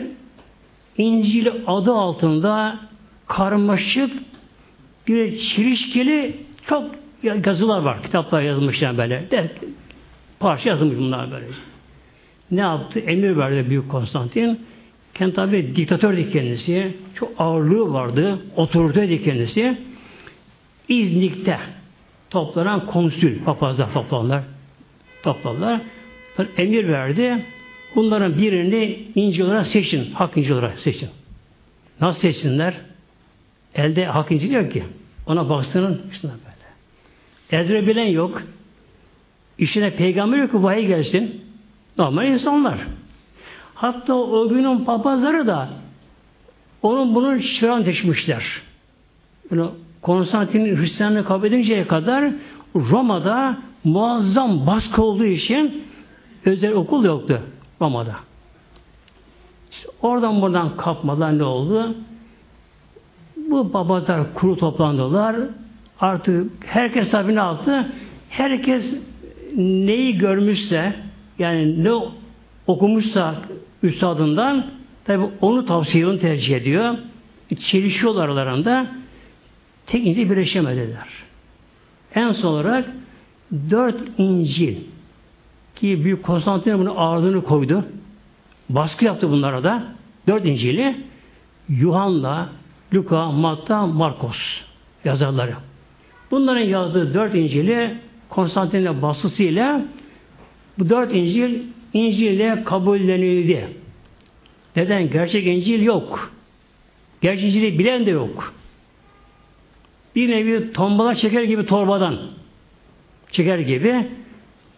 İncil adı altında karmaşık bir çelişkili çok yazılar var. Kitaplar yazılmışlar böyle. De, parça yazılmış bunlar böyle. Ne yaptı? Emir verdi Büyük Konstantin. Kendi tabi diktatördü kendisi. Çok ağırlığı vardı. Otoriteydi kendisi. İznik'te toplanan konsül, papazlar toplanlar. Toplanlar. Emir verdi. Bunların birini inci olarak seçin. Hak inci olarak seçin. Nasıl seçsinler? Elde hak inci yok ki. Ona baksının işte böyle. Ezre bilen yok. İşine peygamber yok ki vahiy gelsin. Normal insanlar. Hatta o günün papazları da onun bunun çırağını teşmişler. Yani Konstantin'in Hristiyanlığı kabul edinceye kadar Roma'da muazzam baskı olduğu için özel okul yoktu Roma'da. İşte oradan buradan kapmalar ne oldu? Bu papazlar kuru toplandılar. Artık herkes tabi ne yaptı? Herkes neyi görmüşse yani ne okumuşsa üstadından tabi onu tavsiye onu tercih ediyor. Çelişiyorlar aralarında. Tek İncil birleşemediler. En son olarak dört İncil ki Büyük Konstantin bunun ağırlığını koydu. Baskı yaptı bunlara da. Dört İncil'i Yuhanna, Luka, Matta, Markos yazarları. Bunların yazdığı dört İncil'i Konstantin'in baskısıyla bu dört İncil İncil'le kabullenildi. Neden? Gerçek İncil yok. Gerçek İncil'i bilen de yok. Bir nevi tombala çeker gibi torbadan çeker gibi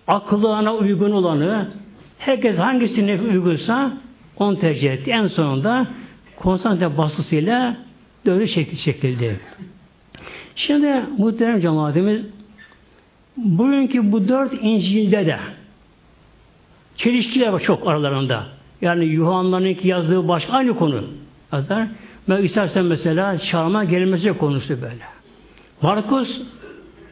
akıllarına uygun olanı herkes hangisine uygunsa onu tercih etti. En sonunda Konstantin baskısıyla dördü şekli çekildi. Şimdi muhterem cemaatimiz bugünkü bu dört İncil'de de çelişkiler var çok aralarında. Yani Yuhanna'nınki yazdığı başka aynı konu yazar. Ben istersen mesela çağırma gelmesi konusu böyle. Markus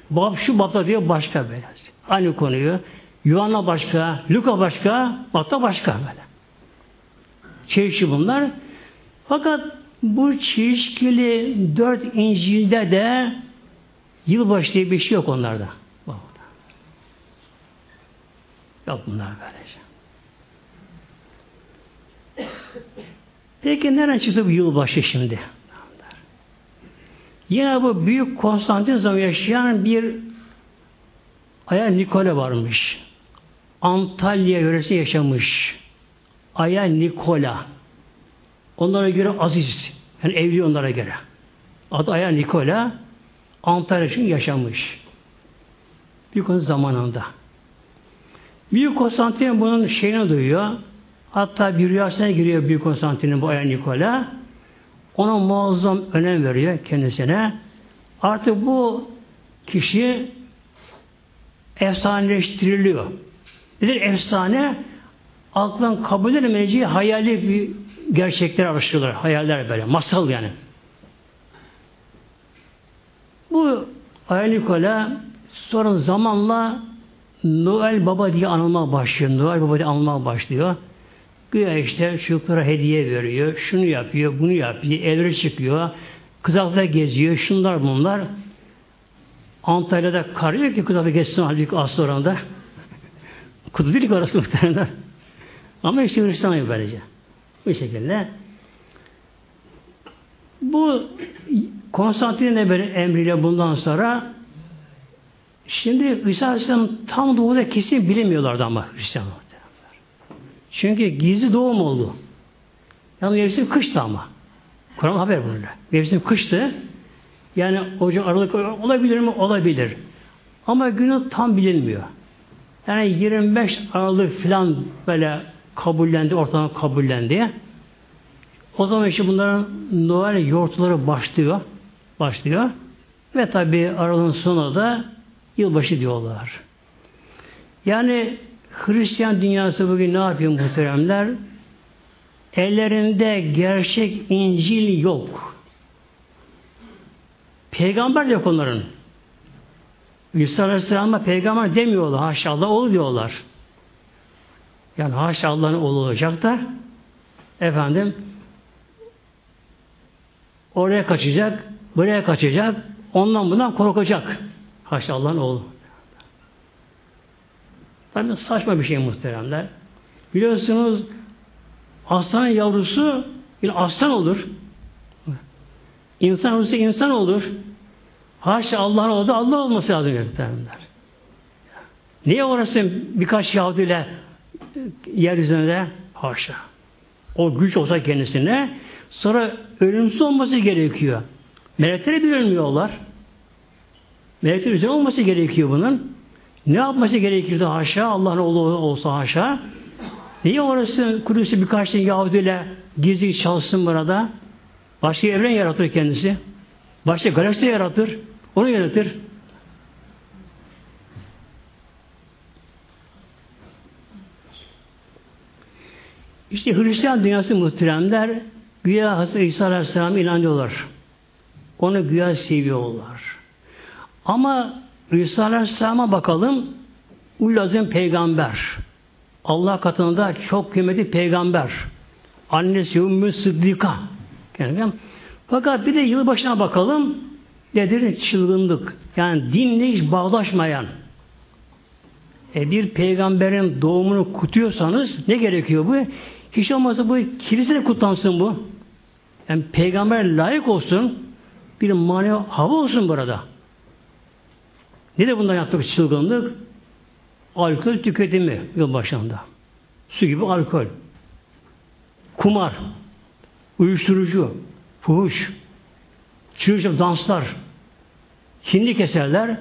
bab şu babda diyor başka böyle. Aynı konuyu. Yuhanna başka, Luka başka, Batta başka böyle. Çelişki bunlar. Fakat bu çelişkili dört İncil'de de yılbaşı diye bir şey yok onlarda. Yok bunlar böylece. Peki nereden çıktı bu yılbaşı şimdi? Yine bu büyük Konstantin zamanı yaşayan bir Aya Nikola varmış. Antalya yöresi yaşamış. Aya Nikola. Onlara göre aziz. Yani evli onlara göre. Adı Aya Nikola. Antalya için yaşamış. Büyük onun zamanında. Büyük Konstantin bunun şeyini duyuyor. Hatta bir rüyasına giriyor Büyük Konstantin'in bu Aya Nikola. Ona muazzam önem veriyor kendisine. Artık bu kişi efsaneleştiriliyor. Nedir efsane? Aklın kabul edemeyeceği hayali bir gerçekler araştırıyorlar. Hayaller böyle. Masal yani. Bu Aya Nikola sonra zamanla Noel Baba diye anılmaya başlıyor. Noel Baba diye anılmaya başlıyor. Güya işte çocuklara hediye veriyor, şunu yapıyor, bunu yapıyor, evre çıkıyor, kızakta geziyor, şunlar bunlar. Antalya'da kar yok ki kızakta geçsin halbuki az oranda. Kutu değil ki orası muhtemelen. Ama işte Hristiyan böylece. Bu şekilde. Bu Konstantin'in emriyle bundan sonra şimdi İsa Aleyhisselam tam doğuda kesin bilemiyorlardı ama Hristiyanlar. Çünkü gizli doğum oldu. Yani mevsim kıştı ama. Kur'an haber bununla. Mevsim kıştı. Yani Ocak Aralık olabilir mi? Olabilir. Ama günü tam bilinmiyor. Yani 25 Aralık falan böyle kabullendi, ortadan kabullendi. O zaman işte bunların Noel yoğurtları başlıyor. Başlıyor. Ve tabi Aralık'ın sonu da yılbaşı diyorlar. Yani Hristiyan dünyası bugün ne yapıyor muhteremler? Ellerinde gerçek İncil yok. Peygamber yok onların. İsa Aleyhisselam'a peygamber demiyorlar. Haşa Allah oğlu diyorlar. Yani haşa Allah'ın oğlu olacak da efendim oraya kaçacak, buraya kaçacak, ondan bundan korkacak. Haşa Allah'ın oğlu. Tabii saçma bir şey muhteremler. Biliyorsunuz aslanın yavrusu bir aslan olur. İnsan olursa insan olur. Haşa Allah'ın oldu Allah olması lazım muhteremler. Niye orası birkaç Yahudiyle yeryüzünde? Haşa. O güç olsa kendisine sonra ölümsüz olması gerekiyor. Melekleri bir ölmüyorlar. Melekler üzerine olması gerekiyor bunun. Ne yapması gerekirdi haşa? Allah'ın oğlu olsa haşa. Niye orası Kudüs'ü birkaç tane Yahudiyle gizli çalışsın burada? Başka evren yaratır kendisi. Başka galaksi yaratır. Onu yaratır. İşte Hristiyan dünyası muhteremler güya Hazreti İsa Aleyhisselam inanıyorlar. Onu güya seviyorlar. Ama İsa Aleyhisselam'a bakalım Ulazim peygamber. Allah katında çok kıymetli peygamber. Annesi Ümmü Sıddika. Fakat bir de yılbaşına bakalım. Nedir? Çılgınlık. Yani dinle hiç bağdaşmayan. E bir peygamberin doğumunu kutuyorsanız ne gerekiyor bu? Hiç olmazsa bu kilisede kutlansın bu. Yani peygamber layık olsun. Bir manevi hava olsun burada. Ne de bundan yaptık çılgınlık? Alkol tüketimi yıl başında. Su gibi alkol. Kumar. Uyuşturucu. Fuhuş. Çığırcım danslar. Hindi keserler.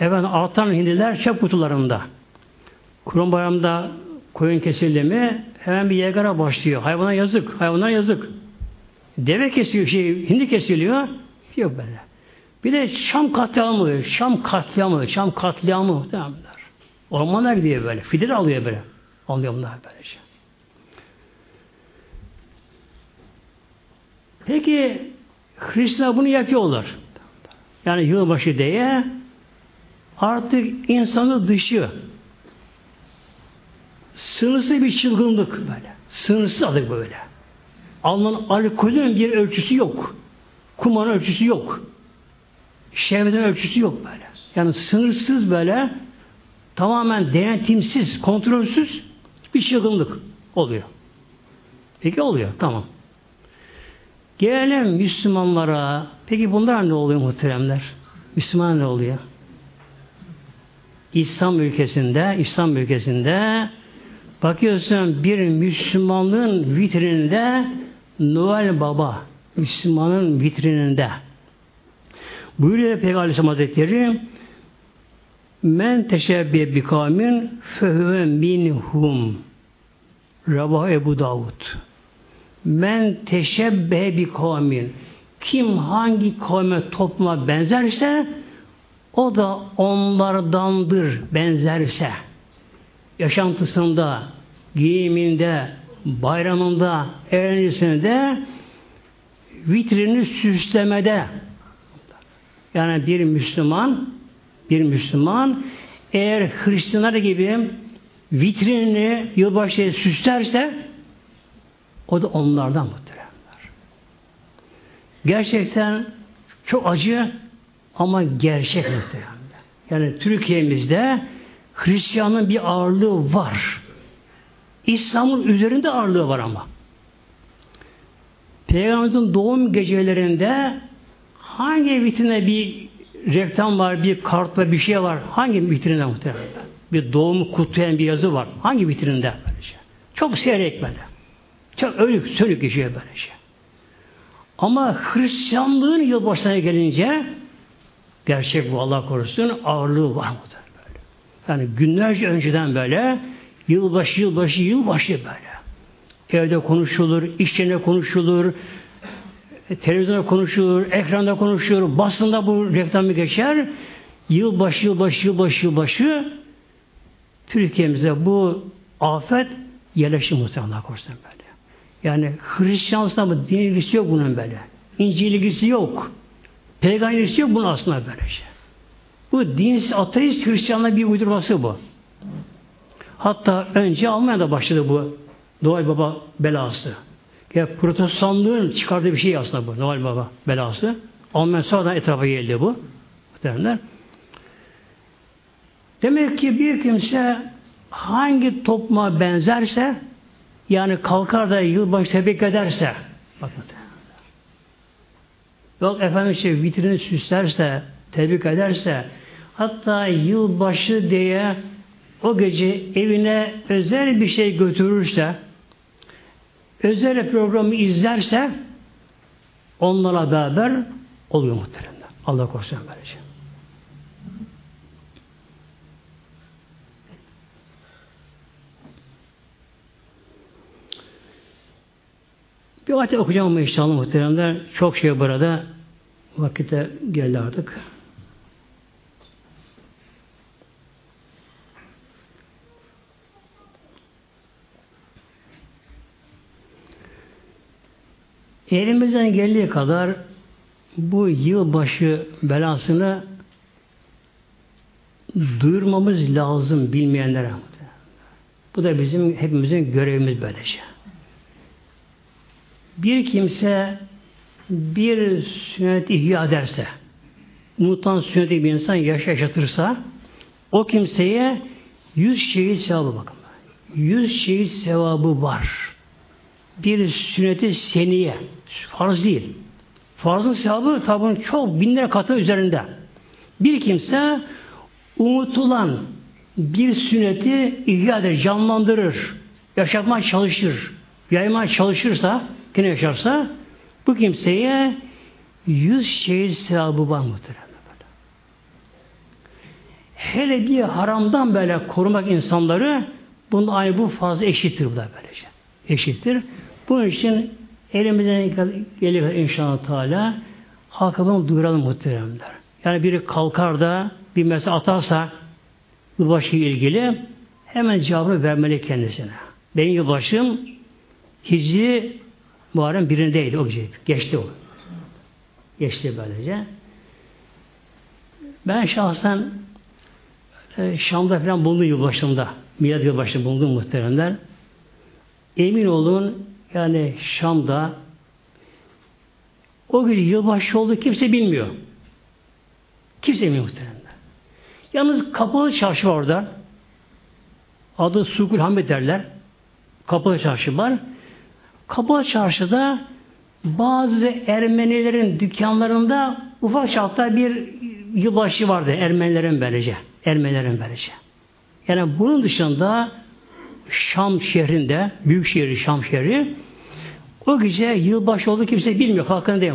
Efendim artan hindiler çöp kutularında. Kurban bayramında koyun kesildi mi hemen bir yegara başlıyor. Hayvana yazık. Hayvanlar yazık. Deve kesiliyor, şey, hindi kesiliyor. Yok böyle. Bir de Şam katliamı, Şam katliamı, Şam katliamı muhtemelenler. Ormana gidiyor böyle. Fidir alıyor böyle. Alıyor bunlar böylece. Peki Hristiyan bunu yapıyorlar. Yani yılbaşı diye artık insanı dışı sınırsız bir çılgınlık böyle. Sınırsız adık böyle. Alınan alkolün bir ölçüsü yok. Kumarın ölçüsü yok. Şehvetin ölçüsü yok böyle. Yani sınırsız böyle tamamen denetimsiz, kontrolsüz bir çılgınlık oluyor. Peki oluyor. Tamam. Gelelim Müslümanlara. Peki bunlar ne oluyor muhteremler? Müslüman ne oluyor? İslam ülkesinde, İslam ülkesinde bakıyorsun bir Müslümanlığın vitrininde Noel Baba Müslümanın vitrininde buyuruyor Peygamber Aleyhisselam Hazretleri men teşebbiye bi kavmin fehüve minhum. Rabah Ebu Davud. Men teşebbe bi kim hangi kavme topluma benzerse o da onlardandır benzerse. Yaşantısında giyiminde bayramında eğlencesinde vitrini süslemede yani bir Müslüman bir Müslüman eğer Hristiyanlar gibi vitrinini yılbaşı süslerse o da onlardan muhteremler. Gerçekten çok acı ama gerçek muhteremler. Yani Türkiye'mizde Hristiyanın bir ağırlığı var. İslam'ın üzerinde ağırlığı var ama. Peygamberimizin doğum gecelerinde hangi vitrine bir reklam var, bir kartla bir şey var. Hangi vitrinde muhtemelen? Bir doğumu kutlayan bir yazı var. Hangi vitrinde? Böylece. Çok seyrek böyle. Çok ölük, sönük geçiyor böylece. Ama Hristiyanlığın yılbaşına gelince gerçek bu Allah korusun ağırlığı var mı? Böyle. Yani günlerce önceden böyle yılbaşı, yılbaşı, yılbaşı böyle. Evde konuşulur, iş konuşulur, televizyonda konuşulur, ekranda konuşulur, basında bu reklamı geçer. Yılbaşı, yılbaşı, yılbaşı, yılbaşı Türkiye'mize bu afet yerleşti muhtemelen korusun böyle. Yani Hristiyanlıkta mı din ilgisi yok bunun böyle. İncil ilgisi yok. Peygamber ilgisi yok bunun aslında böyle şey. Bu dinsiz ateist Hristiyanlığa bir uydurması bu. Hatta önce Almanya'da başladı bu Noel Baba belası. Ya protestanlığın çıkardığı bir şey aslında bu Noel Baba belası. Almanya sonradan etrafa geldi bu. Muhtemelenler. Demek ki bir kimse hangi topluma benzerse yani kalkar da yılbaşı tebrik ederse bakın yok efendim işte vitrini süslerse tebrik ederse hatta yılbaşı diye o gece evine özel bir şey götürürse özel programı izlerse onlara beraber oluyor muhteremler. Allah korusun böylece. Bir ayet okuyacağım inşallah muhteremler. Çok şey burada. Vakite geldi artık. Elimizden geldiği kadar bu yılbaşı belasını duyurmamız lazım bilmeyenlere. Bu da bizim hepimizin görevimiz böylece. Bir kimse bir sünnet ihya ederse, unutan sünneti bir insan yaşa yaşatırsa, o kimseye yüz şehit sevabı bakın. Yüz şehit sevabı var bir sünneti seniye. Farz değil. Farzın sevabı tabi çok binler katı üzerinde. Bir kimse unutulan bir sünneti ihya eder, canlandırır, yaşatmaya çalışır, yaymaya çalışırsa, yine yaşarsa bu kimseye yüz şehit sevabı var muhtemelen. Hele bir haramdan böyle korumak insanları bunun aynı bu fazla eşittir bu da böylece. Eşittir. Bunun için elimizden geliyor inşallah Teala bunu duyuralım muhteremler. Yani biri kalkar da bir mesele atarsa yılbaşı ilgili hemen cevabını vermeli kendisine. Benim yılbaşım Hicri Muharrem birindeydi o gece. Geçti o. Geçti böylece. Ben şahsen e, Şam'da falan bulundum yılbaşında. Milad yılbaşında bulundum muhteremler. Emin olun yani Şam'da o gün yılbaşı oldu kimse bilmiyor. Kimse bilmiyor muhtemelen. Yalnız kapalı çarşı var orada. Adı Sukul Hamid derler. Kapalı çarşı var. Kapalı çarşıda bazı Ermenilerin dükkanlarında ufak çapta bir yılbaşı vardı. Ermenilerin böylece. Ermenilerin böylece. Yani bunun dışında Şam şehrinde, büyük şehri Şam şehri o gece yılbaşı oldu kimse bilmiyor. Halkını değil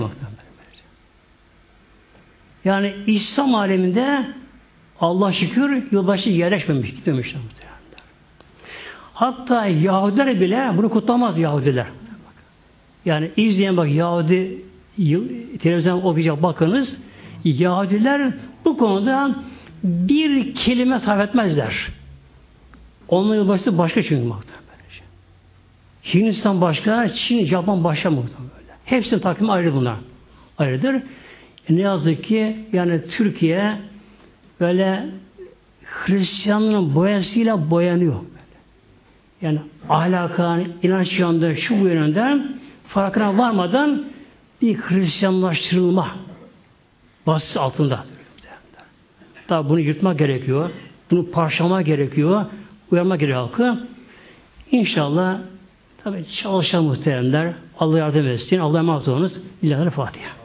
Yani İslam aleminde Allah şükür yılbaşı yerleşmemiş, gitmemiş. Hatta Yahudiler bile bunu kutlamaz Yahudiler. Yani izleyen bak Yahudi televizyon okuyacak bakınız Yahudiler bu konuda bir kelime sarf etmezler. Onun yılbaşı başka çünkü muhtemelen. Hindistan başka, Çin, Japon başka muhtemelen böyle. Hepsinin takvimi ayrı bunlar. Ayrıdır. E ne yazık ki yani Türkiye böyle Hristiyanlığın boyasıyla boyanıyor. Yani ahlakan, inanç yönünde, şu bu yönünden farkına varmadan bir Hristiyanlaştırılma baskısı altında. Tabi bunu yırtmak gerekiyor. Bunu parçalamak gerekiyor. Uyarmak gerekiyor halkı. İnşallah Tabi çalışan muhteremler Allah yardım etsin. Allah'a emanet olunuz. Lillahi Fatiha.